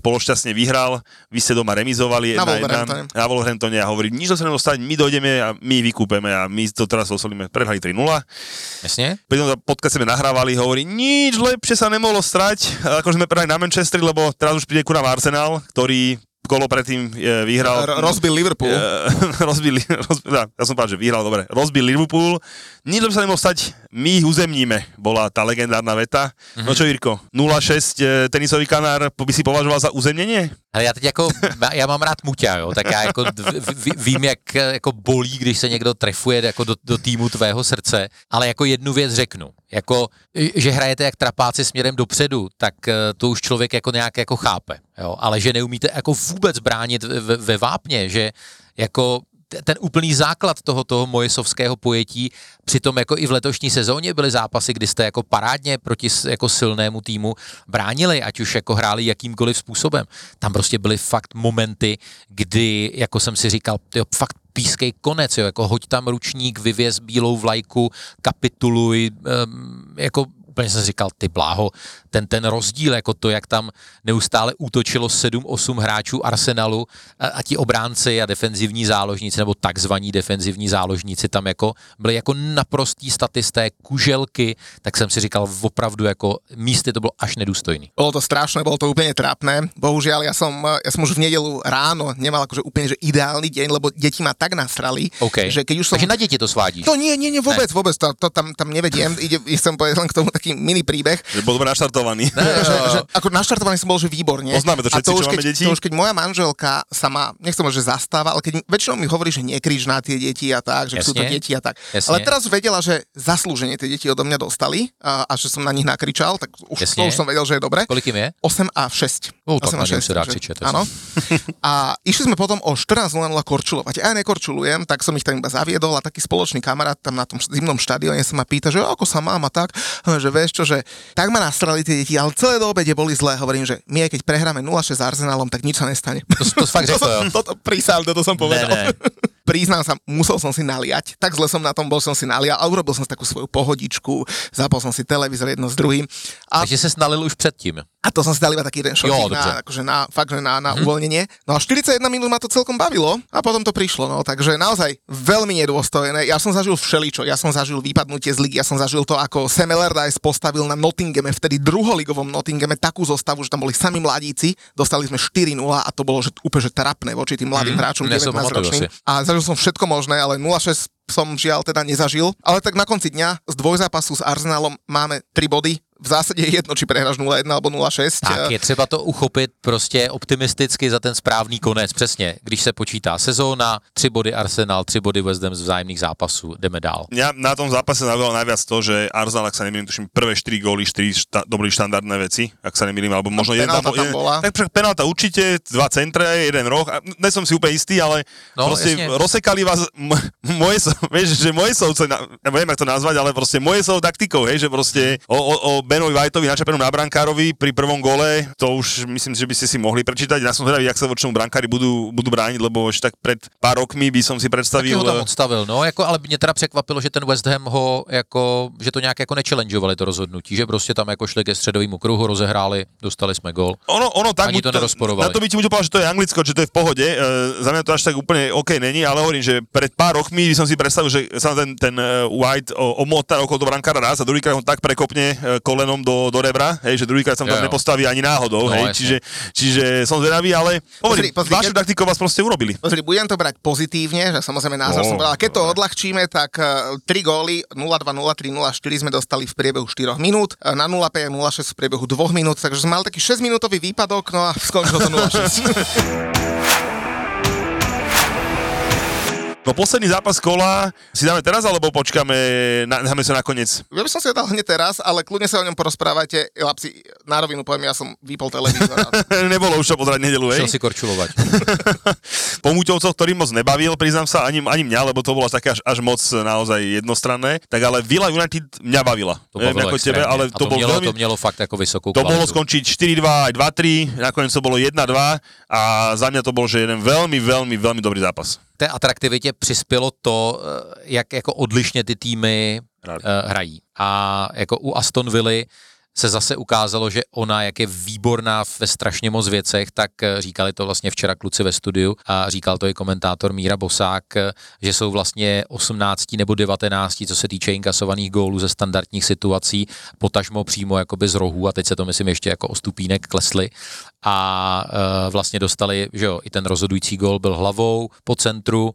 pološťastne vyhral, vy ste doma remizovali Na Wolverhamptone. na Wolverhamptone a hovorí, nič lepšie sa nemohlo stať, my dojdeme a my vykúpeme a my to teraz osolíme, prehrali 3-0 Jasně? pri tom podcast sme nahrávali, hovorí, nič lepšie sa nemohlo strať, ako sme prehali na Manchestri, lebo teraz už príde ku nám Arsenal, ktorý kolo predtým e, vyhral. Rozbil Liverpool. E, rozbil, rozbil, ja som povedal, že vyhral, dobre. Rozbil Liverpool. Nič lepšie sa nemohlo stať, my ich uzemníme, bola tá legendárna veta. No čo, Jirko, 0-6 e, tenisový kanár by si považoval za uzemnenie? Ale já teď jako, já mám rád muťa, jo, tak já jako v- vím, jak jako bolí, když se někdo trefuje jako do, do týmu tvého srdce, ale jako jednu věc řeknu, jako, že hrajete jak trapáci směrem dopředu, tak eh, to už člověk jako nějak jako chápe, jo, ale že neumíte jako vůbec bránit ve, ve- vápně, že jako ten úplný základ toho, toho mojesovského pojetí, přitom jako i v letošní sezóně byly zápasy, kdy jste jako parádně proti jako silnému týmu bránili, ať už jako hráli jakýmkoliv způsobem. Tam prostě byly fakt momenty, kdy, jako jsem si říkal, tyjo, fakt pískej konec, jo, jako hoď tam ručník, vyvěz bílou vlajku, kapituluj, um, jako úplně jsem říkal, ty bláho, ten, ten rozdíl, jako to, jak tam neustále útočilo 7-8 hráčů Arsenalu a, a ti obránci a defenzivní záložníci, nebo takzvaní defenzivní záložníci tam jako byli jako naprostí statisté, kuželky, tak jsem si říkal, opravdu jako místy to bylo až nedůstojný. Bolo to strašné, bolo to úplne trápne. Bohužiaľ, ja som, ja som už v nedelu ráno nemal akože úplne že ideálny deň, lebo deti ma tak nasrali, OK. že keď už som... Takže na děti to svádíš. To nie, nie, nie, vôbec, vôbec, to, to tam, tam nevediem. Ide, chcem povedať len k tomu taký mini príbeh. Že bol dobre naštartovaný. že, že, ako naštartovaný som bol, že výborne. Poznáme to A všetci, už čo keď, deti. To už keď moja manželka sa má, nechcem že zastáva, ale keď väčšinou mi hovorí, že nekrič na tie deti a tak, že sú to Jasne. deti a tak. Jasne. Ale teraz vedela, že zaslúžene tie deti odo mňa dostali a, a že som na nich nakričal, tak už, to Jasne. už som vedel, že je dobre. Kolik im je? 8 a 6. No, tak 8 na ňom sa dá kričať, to je Áno. A išli sme potom o 14.00 korčulovať. Ja nekorčulujem, tak som ich tam iba zaviedol a taký spoločný kamarát tam na tom zimnom štadióne sa ma pýta, že ako sa mám a tak, že vieš čo, že tak ma nastrali tie deti, ale celé do obede boli zlé. Hovorím, že my aj keď prehráme 0-6 s Arsenálom, tak nič sa nestane. To, to fakt řekl, jo. Toto prísam, toto som povedal. Ne, ne. Priznám sa, musel som si naliať. Tak zle som na tom bol, som si nalial a urobil som si takú svoju pohodičku, zapol som si televízor jedno s druhým. A Takže se snalil už předtím. A to som si dal iba taký jeden Jo, šotík na, akože na, fakt, že na, na mm-hmm. uvoľnenie. No a 41 minút ma to celkom bavilo a potom to prišlo, no. Takže naozaj veľmi nedôstojné. Ja som zažil všeličo. Ja som zažil vypadnutie z ligy, ja som zažil to, ako Sam Allardyce postavil na Nottinghame, vtedy druholigovom Nottinghame, takú zostavu, že tam boli sami mladíci. Dostali sme 4-0 a to bolo že, úplne že trapné voči tým mladým Mhm, hráčom ja si to 19 pamatuju ročným. A zažil som všetko možné, ale 0-6 som žiaľ teda nezažil. Ale tak na konci dňa z dvojzápasu s Arsenalom máme 3 body. V zásade je jedno, či prehráš 0-1 alebo 0-6. Tak je třeba to uchopit prostě optimisticky za ten správný konec. Přesně, když se počítá sezóna, tři body Arsenal, tři body West Ham z vzájemných zápasů, jdeme dál. Mňa na tom zápase zaujalo najviac to, že Arsenal, ak sa nemýlim, tuším, prvé 4 góly, 4 šta, dobrý štandardné veci, ak sa nemýlim, alebo možno jedna... penálta tam bola. Tak však penálta určite, dva centre, jeden roh, a ne som si úplne istý, ale No, jasne. rozsekali vás, moje, vieš, že moje na, neviem, jak to nazvať, ale proste moje sov taktikou, hej, že proste o, o, o Benovi Whiteovi načapenom na brankárovi pri prvom gole, to už myslím, že by ste si mohli prečítať. Ja som zvedavý, jak sa voči tomu brankári budú, budú brániť, lebo ešte tak pred pár rokmi by som si Taky predstavil... ho tam eh, odstavil, no, jako, ale mě teda překvapilo, že ten West Ham ho, jako, že to nějak jako nechallengeovali to rozhodnutí, že prostě tam jako šli ke středovému kruhu, rozehráli, dostali jsme gol. Ono, ono tak Ani buď to nerozporovali. Na to by ti že to je Anglicko, že to je v pohode. E, za mňa to až tak úplne OK není, ale hovorím, že pred pár rokmi by som si predstavil, že sa ten, ten e, White omotá okolo toho brankára raz a druhýkrát ho tak prekopne e, kolenom do, do rebra, hej, že druhýkrát sa mu tam nepostaví ani náhodou, No, hej, jasne. čiže, čiže som zvedavý, ale hovorím, Pozri, pozri, vašu keď- taktikou vás proste urobili. Pozri, budem to brať pozitívne, že samozrejme názor No, som povedal, ale keď to dobre. odľahčíme, tak 3 góly 0-2, 0-3, 0-4 sme dostali v priebehu 4 minút, e, na 0-5 a 0-6 v priebehu 2 minút, takže sme mali taký 6 minútový výpadok, no a skončilo to 0-6. No posledný zápas kola si dáme teraz, alebo počkáme, na, dáme sa nakoniec? Ja by som si ho dal hneď teraz, ale kľudne sa o ňom porozprávajte. Lapsi, na rovinu poviem, ja som vypol televízor. Nebolo už čo pozerať nedelu, hej? Šel si korčulovat. po Muťovcoch, ktorý moc nebavil, priznám sa, ani, ani mňa, lebo to bolo také až, až moc naozaj jednostranné. Tak ale Villa United mňa bavila. To Neviem, bavilo ako tebe, ale to, to, bol mělo, veľmi... to mělo fakt jako vysokou To mohlo kvalitu. skončiť 4-2 aj 2-3, nakoniec to bolo 1-2 a za mňa to bol, že jeden veľmi, veľmi, veľmi dobrý zápas. Té atraktivitě přispělo to, eh, jak jako odlišně ty týmy eh, hrají. A jako u Aston Villa se zase ukázalo, že ona, jak je výborná ve strašně moc věcech, tak eh, říkali to vlastně včera kluci ve studiu a říkal to i komentátor Míra Bosák, eh, že jsou vlastně 18 nebo 19, co se týče inkasovaných gólů ze standardních situací, potažmo přímo jakoby z rohů a teď se to myslím ještě jako o stupínek klesly a e, vlastně dostali, že jo, i ten rozhodující gól byl hlavou po centru,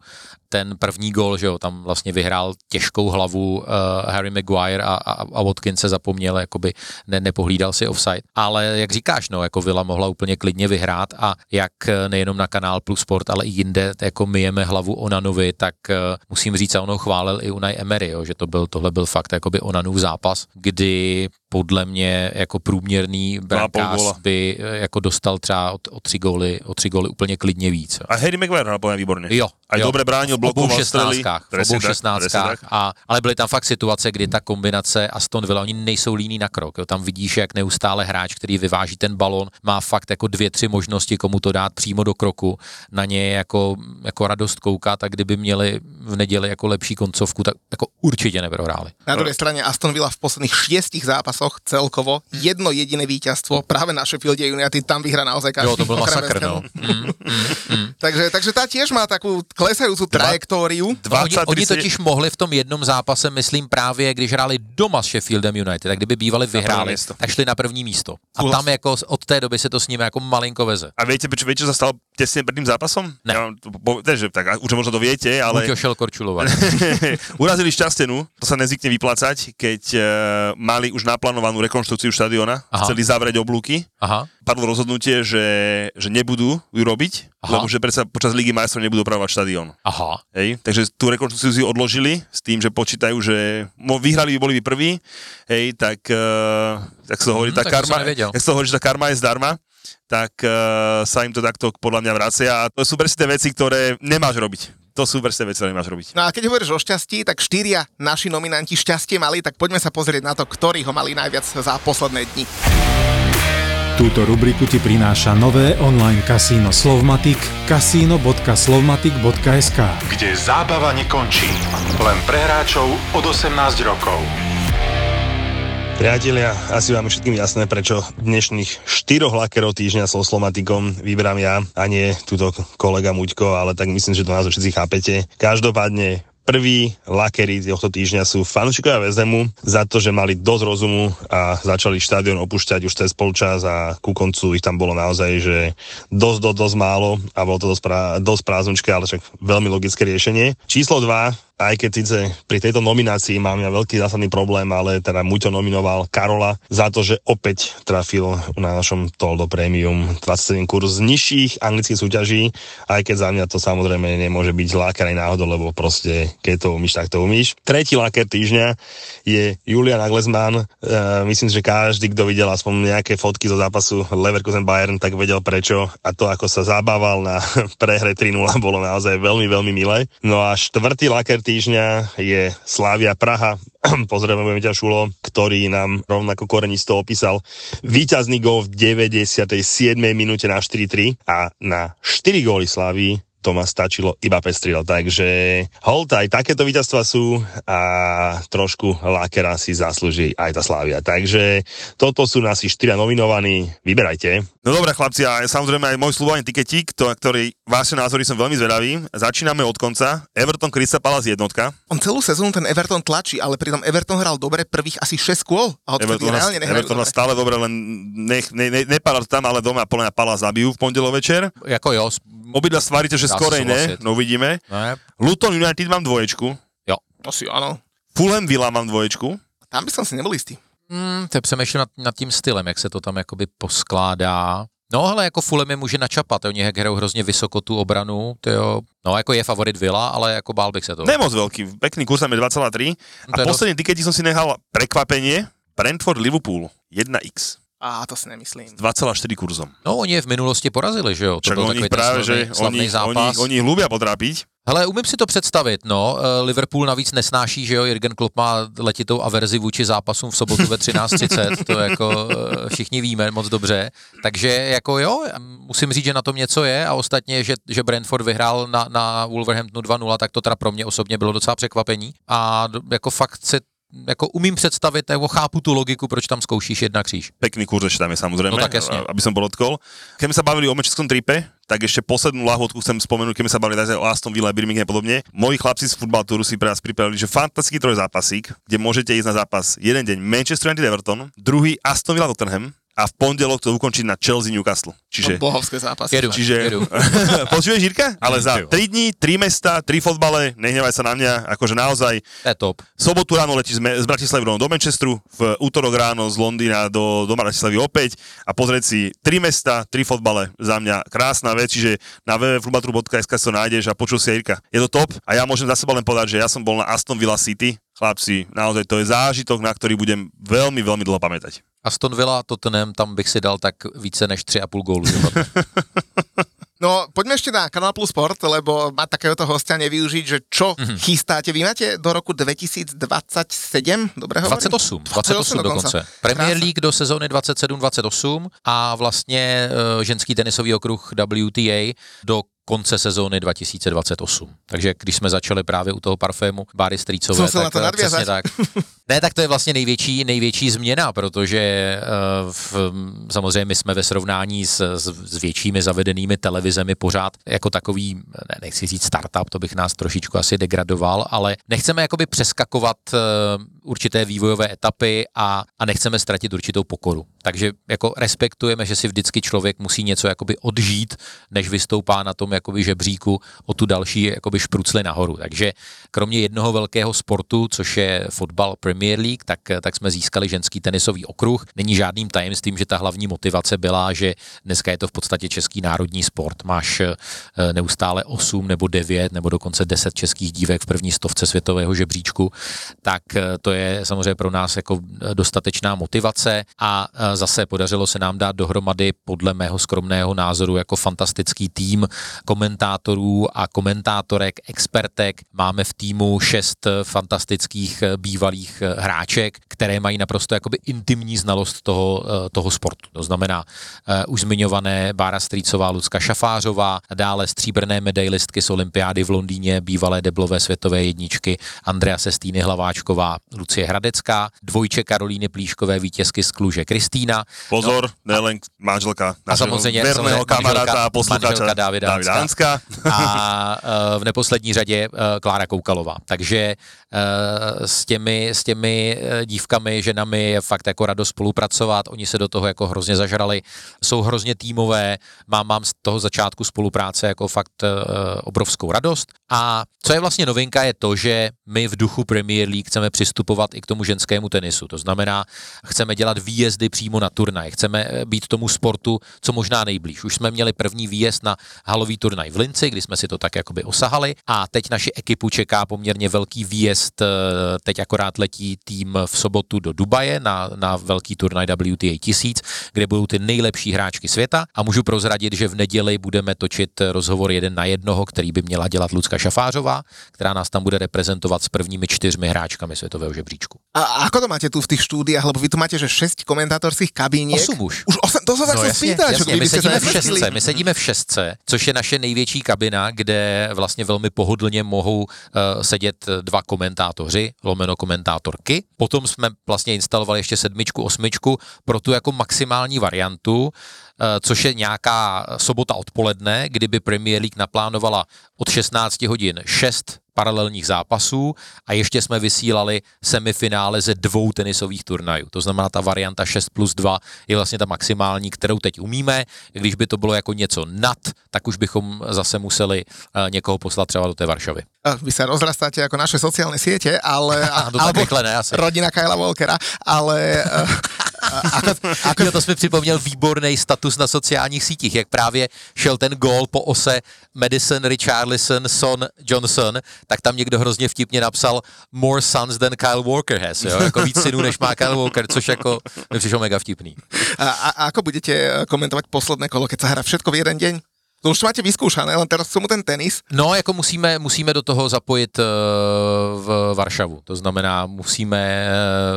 ten první gól, že jo, tam vlastně vyhrál těžkou hlavu uh, Harry Maguire a, a, a Watkins se zapomněl, jakoby ne, nepohlídal si offside. Ale jak říkáš, no, jako Villa mohla úplně klidně vyhrát a jak eh, nejenom na kanál Plus Sport, ale i jinde, jako myjeme hlavu Onanovi, tak uh, musím říct, a ono chválil i Unai Emery, jo, že to byl, tohle byl fakt jakoby Onanův zápas, kdy podle mě jako průměrný brankář by eh, jako dostal třeba o, o, tři góly, o tři góly úplně klidně víc. Jo. A Harry Maguire hral poviem výborne. Jo, Aj jo. dobre bránil, blokoval strely. šestnáctkách, v obou tak, presne šestnáctkách tak. a, ale byly tam fakt situace, kdy ta kombinace Aston Villa, oni nejsou líní na krok, jo. tam vidíš, jak neustále hráč, který vyváží ten balon, má fakt jako dvě, tři možnosti, komu to dát přímo do kroku, na ně je jako, jako radost koukat a kdyby měli v neděli jako lepší koncovku, tak jako určitě neprohráli. Na druhej strane Aston Villa v posledných šiestich zápasoch celkovo jedno jediné víťazstvo práve na Sheffielde United, tam vyhrá naozaj každý. Jo, to byl masakr, no. Mm, mm, mm. Takže, takže tá tiež má takú klesajúcu trajektóriu. No, oni, 23 oni totiž mohli v tom jednom zápase, myslím právě, když hráli doma s Sheffieldem United, tak kdyby bývali vyhráli, tak šli na první místo. A tam jako od té doby se to s nimi jako malinko veze. A čo, viete, čo sa stalo tesne pred tým zápasom? Ne. Ja vám to po- že, tak už možno to viete, ale Buď šel korčulovat. urazili šťastenu, to sa nezvykne vyplácať, keď uh, mali už naplánovanú rekonštrukciu štadiona, Aha. chceli zavrieť oblúky, Aha. padlo rozhodnutie, že, že nebudú ju robiť, Aha. lebo že predsa počas Ligy majstrov nebudú opravovať štadión. Aha. Hej, takže tú rekonštrukciu si odložili s tým, že počítajú, že mo- vyhrali by boli by prví, hej, tak, uh, tak sa to hovorí, Hm, tá tak karma, tak sa to hovorí, že tá karma je zdarma, tak uh, sa im to takto podľa mňa vracia a to sú presne tie veci, ktoré nemáš robiť. To sú presne veci, ktoré nemáš robiť. No a keď hovoríš o šťastí, tak štyria naši nominanti šťastie mali, tak poďme sa pozrieť na to, ktorí ho mali najviac za posledné dni. Túto rubriku ti prináša nové online kasíno Slovmatic kasino.slovmatic.sk Kde zábava nekončí. Len pre hráčov od 18 rokov. Priatelia, asi vám je všetkým jasné, prečo dnešných štyroch lakerov týždňa so Slomatikom vyberám ja a nie túto kolega Muďko, ale tak myslím, že to nás všetci chápete. Každopádne prví lakery tohto týždňa sú fanúšikovia Vezemu za to, že mali dosť rozumu a začali štadión opúšťať už cez polčas a ku koncu ich tam bolo naozaj, že dosť, dosť, dosť málo a bolo to dosť, prá, dosť prázdnočké, ale však veľmi logické riešenie. Číslo 2, aj keď síce pri tejto nominácii mám ja veľký zásadný problém, ale teda Muťo nominoval Karola za to, že opäť trafil na našom Toldo Premium 27 kurz z nižších anglických súťaží, aj keď za mňa to samozrejme nemôže byť láker aj náhodou, lebo proste keď to umíš, tak to umíš. Tretí láker týždňa je Julian Nagelsmann. E, myslím, že každý, kto videl aspoň nejaké fotky zo zápasu Leverkusen Bayern, tak vedel prečo a to, ako sa zabával na prehre 3-0, bolo naozaj veľmi, veľmi milé. No a štvrtý laker týždňa je Slavia Praha. Pozdravujeme ťa, Šulo, ktorý nám rovnako korenisto opísal víťazný gól v 97. minúte na 4-3 a na 4 góly Slavy to ma stačilo iba pestril. Takže hold, aj takéto víťazstva sú a trošku lákera si zaslúži aj tá Slávia. Takže toto sú nasi štyria nominovaní. Vyberajte. No dobré chlapci, a samozrejme aj môj slúbovaný tiketík, to, ktorý vaše názory som veľmi zvedavý. Začíname od konca. Everton Crystal Palace jednotka. On celú sezónu ten Everton tlačí, ale pritom Everton hral dobre prvých asi 6 kôl a odtedy Everton, reálne nehrajú Everton dobre. stále dobre, len nech, ne, ne, nepadá to tam, ale doma podľa mňa Palace zabijú v pondelok večer. Jako jo, Obidva stvárite, že skorej ne, no uvidíme. ne? Luton United mám dvoječku, Asi áno. Fulham Villa mám dvoječku, Tam by som si nebol istý. Hmm, teď přemýšlím nad, nad tím stylem, jak se to tam jakoby poskládá. No ale jako Fulham je může načapat, oni jak hrajou hrozně vysoko tu obranu, jo. No jako je favorit Villa, ale jako bál bych se toho. nemoc veľký, pekný kurz tam je 2,3. No to A je posledný tiketi som si nechal prekvapenie, Brentford Liverpool 1x A to si nemyslím. s 2,4 kurzom. No oni je v minulosti porazili, že jo? To Však byl oni takový ten práve, slavný, že slavný oni, zápas. oni, oni ich ľúbia potrápiť. Hele, umím si to představit, no. Eh, Liverpool navíc nesnáší, že jo, Jürgen Klopp má letitou averzi vůči zápasům v sobotu ve 13.30, to jako eh, všichni víme moc dobře. Takže jako jo, musím říct, že na tom něco je a ostatně, že, že Brentford vyhrál na, na Wolverhamptonu 2-0, tak to teda pro mě osobně bylo docela překvapení. A jako fakt se jako umím představit, nebo chápu tu logiku, proč tam zkoušíš jedna kříž. Pekný kurz tam je samozrejme, No tak jasne. aby som podotkol. Keď sme sa bavili o mečskom tripe, tak ešte poslednú lahôdku chcem spomenúť, keď sme sa bavili aj o Aston Villa, Birmingham a podobne. Moji chlapci z Touru si pre vás pripravili, že fantastický trojzápasík, kde môžete ísť na zápas jeden deň Manchester United Everton, druhý Aston Villa Tottenham a v pondelok to ukončiť na Chelsea Newcastle. Čiže... No, bohovské zápasy. Jedu. Čiže, Jedu. počuješ Jirka? Ale za Jo. 3 dní, 3 mesta, 3 fotbale, nehnevaj sa na mňa, akože naozaj To je top. v sobotu ráno letí z, Bratislavy do Manchesteru, v útorok ráno z Londýna do, do Bratislavy opäť a pozrieť si tri mesta, tri fotbale, za mňa krásna vec, čiže na www.futbaltru.sk si to nájdeš a počul si Jirka. Je to top a ja môžem za seba len povedať, že ja som bol na Aston Villa City, chlapci, naozaj to je zážitok, na ktorý budem veľmi, veľmi dlho pamätať. Aston Villa, Tottenham, tam bych si dal tak více než 3,5 gólu. No, poďme ešte na Kanal Plus Sport, lebo má takéhoto hostia nevyužiť, že čo Mhm. chystáte. Vy máte do roku 2027, dobre hovorím? 28, 28 dokonce. Premier Krása. League do sezóny 27-28 a vlastně uh, ženský tenisový okruh WTA do konce sezóny 2028. Takže když jsme začali právě u toho parfému Báry Strýcové, na tak to eh, přesně tak. Ne, tak to je vlastně největší, největší změna, protože uh, v, samozřejmě my jsme ve srovnání s, s, s většími zavedenými televizemi pořád jako takový, ne, nechci říct startup, to bych nás trošičku asi degradoval, ale nechceme jakoby přeskakovat uh, určité vývojové etapy a, a nechceme ztratit určitou pokoru. Takže jako respektujeme, že si vždycky člověk musí něco jakoby odžít, než vystoupá na tom jakoby žebříku o tu další jakoby šprucli nahoru. Takže kromě jednoho velkého sportu, což je fotbal Premier League, tak, tak jsme získali ženský tenisový okruh. Není žádným tajemstvím, že ta hlavní motivace byla, že dneska je to v podstatě český národní sport. Máš eh, neustále 8 nebo 9 nebo dokonce 10 českých dívek v první stovce světového žebříčku, tak eh, to je samozřejmě pro nás jako dostatečná motivace a eh, zase podařilo se nám dát dohromady podle mého skromného názoru jako fantastický tým komentátorů a komentátorek, expertek. Máme v týmu šest fantastických bývalých hráček, které mají naprosto jakoby intimní znalost toho, toho sportu. To znamená uh, už zmiňované Bára Strýcová, Lucka Šafářová, dále stříbrné medailistky z olympiády v Londýně, bývalé deblové světové jedničky Andrea Sestýny Hlaváčková, Lucie Hradecká, dvojče Karolíny Plíškové, vítězky z Kluže Kristýna. Pozor, no, nelen manželka a samozřejmě, verného kamaráta a posluchača Davida, Hanska. A uh, v neposlední řadě uh, Klára Koukalová. Takže s těmi, s těmi dívkami, ženami je fakt jako radost spolupracovat. Oni se do toho jako hrozně zažrali, jsou hrozně týmové, mám, mám z toho začátku spolupráce jako fakt uh, obrovskou radost. A co je vlastně novinka je to, že my v duchu Premier League chceme přistupovat i k tomu ženskému tenisu. To znamená, chceme dělat výjezdy přímo na turnaj, chceme být tomu sportu co možná nejblíž. Už jsme měli první výjezd na halový turnaj v Linci, kdy jsme si to tak jakoby osahali a teď naši ekipu čeká poměrně velký výjezd, eh, teď akorát letí tým v sobotu do Dubaje na, na velký turnaj WTA 1000, kde budou ty nejlepší hráčky světa a můžu prozradit, že v neděli budeme točit rozhovor jeden na jednoho, který by měla dělat Lucka Šafářová, která nás tam bude reprezentovat s prvními čtyřmi hráčkami světového žebříčku. A ako to máte tu v tých štúdiách, lebo vy tu máte, že 6 komentátorských kabíniek. 8 už. Už 8, to tak no, jasně, spýtať, jasně, my sedíme v šestce, my sedíme v šestce, což je naše největší kabina, kde vlastně velmi pohodlně mohou uh, sedět dva komentátoři, lomeno komentátorky. Potom jsme vlastně instalovali ještě sedmičku, osmičku pro tu jako maximální variantu, Eh, což je nějaká sobota odpoledne, kdyby Premier League naplánovala od 16 hodin 6 paralelních zápasů a ještě jsme vysílali semifinále ze dvou tenisových turnajů. To znamená, ta varianta 6 plus 2 je vlastně ta maximální, kterou teď umíme. Když by to bylo jako něco nad, tak už bychom zase museli uh, někoho poslat třeba do té Varšavy. Vy se rozrastáte jako naše sociální sítě, ale... to tak rychle ne, asi. Rodina Kyla Walkera, ale... Ako... Jo, to jsme připomněl výborný status na sociálních sítích, jak právě šel ten gól po ose Madison, Richarlison, Son, Johnson, tak tam někdo hrozně vtipně napsal more sons than Kyle Walker has, jo? jako víc synů než má Kyle Walker, což jako mi přišlo mega vtipný. A, a, a ako budete komentovat posledné kolo, keď se hra všetko v jeden deň? To už máte vyzkoušané, ale teraz mu ten tenis. No, jako musíme, musíme do toho zapojit uh, v Varšavu. To znamená, musíme,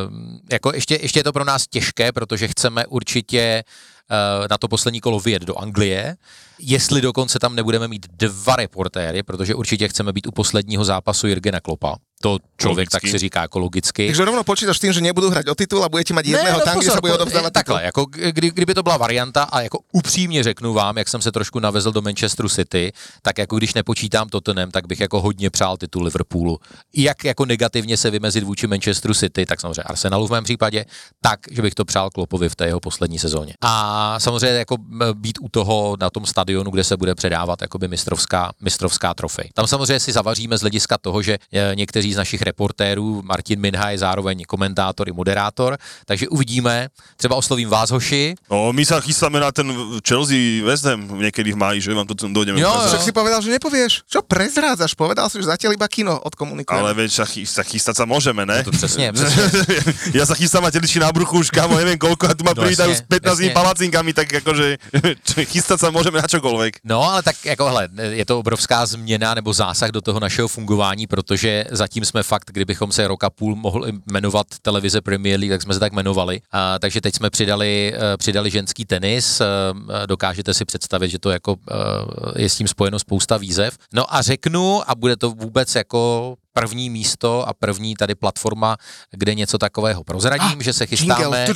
uh, jako ještě, ještě je to pro nás těžké, protože chceme určitě uh, na to poslední kolo vyjet do Anglie, jestli dokonce tam nebudeme mít dva reportéry, protože určitě chceme být u posledního zápasu Jirgena Klopa. To člověk logicky. tak si říká jako logicky. Takže rovno počítaš tím, že nebudu hrát o titul a budete mít jedného ne, no, tam, kde se bude odovzdávat Takhle, jako kdy, kdyby to byla varianta a jako upřímně řeknu vám, jak jsem se trošku navezl do Manchesteru City, tak jako když nepočítám Tottenham, tak bych jako hodně přál titul Liverpoolu. Jak jako negativně se vymezit vůči Manchesteru City, tak samozřejmě Arsenalu v mém případě, tak, že bych to přál Klopovi v té jeho poslední sezóně. A samozřejmě jako být u toho na tom stadionu, kde se bude předávat jakoby mistrovská, mistrovská trofej. Tam samozřejmě si zavaříme z hlediska toho, že eh, někteří z našich reportérů, Martin Minha je zároveň komentátor i moderátor, takže uvidíme, třeba oslovím vás, hoši. No, my se chystáme na ten Chelsea West Ham někdy v máji, že vám to dojdeme. Jo, však si povedal, že nepovieš. Čo prezrádzaš? Povedal si, že zatiaľ iba kino odkomunikujeme. Ale veď sa, chystať sa môžeme, ne? No to přesně, přesně. ja sa chystám na bruchu už, kámo, neviem koľko, a tu ma no, privítajú s 15 palacinkami, tak akože chystať sa môžeme na čokoľvek. No, ale tak jako hele, je to obrovská změna nebo zásah do toho našeho fungování, protože zatím jsme fakt, kdybychom se roka půl mohli jmenovat televize Premier League, tak jsme se tak jmenovali. A, takže teď jsme přidali, uh, přidali ženský tenis. Uh, dokážete si představit, že to jako je s tím spojeno spousta výzev. No a řeknu, a bude to vůbec jako první místo a první tady platforma, kde něco takového prozradím, že se chystáme.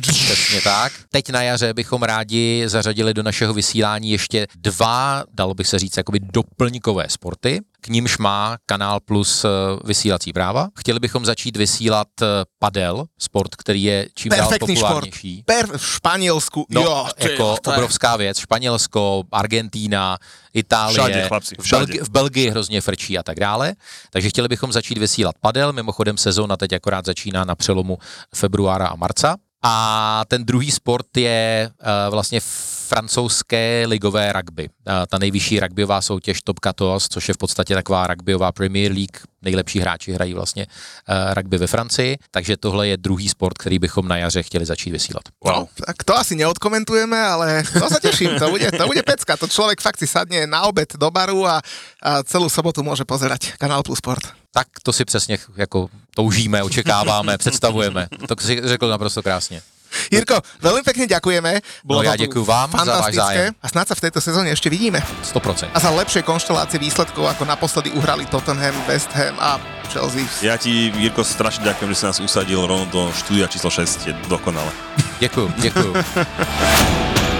Přesně tak. Teď na jaře bychom rádi zařadili do našeho vysílání ještě dva, dalo by se říct, jakoby doplňkové sporty. K nímž má Kanál Plus eh, vysílací práva. Chtěli bychom začít vysílat eh, padel, sport, který je čím dál Perfektný šport. populárnější. Per, v Španielsku, No, jo, ty, jako to je- obrovská věc. Španělsko, Argentína, Itálie, Všade, chlapci, v, všade. Belgi- v Belgii hrozně frčí a tak dále. Takže chtěli bychom začít vysílat padel. Mimochodem sezóna teď akorát začíná na přelomu februára a marca. A ten druhý sport je uh, vlastně francouzské ligové rugby. Uh, ta nejvyšší rugbyová soutěž Top 14, což je v podstatě taková rugbyová Premier League. Nejlepší hráči hrají vlastně uh, rugby ve Francii. Takže tohle je druhý sport, který bychom na jaře chtěli začít vysílat. No, tak to asi neodkomentujeme, ale to sa teším, to bude, to bude pecka. To človek fakt si sadne na obed do baru a, a celú sobotu môže pozerať Kanál Plus Sport. Tak to si přesně jako toužíme, očekáváme, představujeme. To si řekl naprosto krásně. Jirko, veľmi pekne ďakujeme. No ja tu ďakujem vám za váš fantastické zájem. A snáď sa v tejto sezóne ešte vidíme. 100%. A za lepšie konštelácie výsledkov, ako naposledy uhrali Tottenham, West Ham a Chelsea. Ja ti, Jirko, strašne ďakujem, že si nás usadil rovno do štúdia číslo 6, je dokonale. Děkuju, děkuju.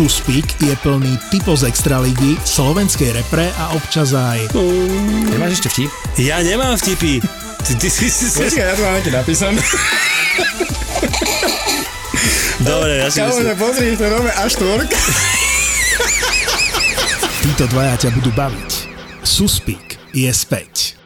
je plný typov z extraligy, slovenskej repre a občas aj Nemáš ešte vtip? Ja nemám vtipy. Ty, ty si si... si... ja to mám ti napísané. Dobre, ja si myslím. pozri, to nové A4. títo dvaja ťa budú baviť. Suspík je späť.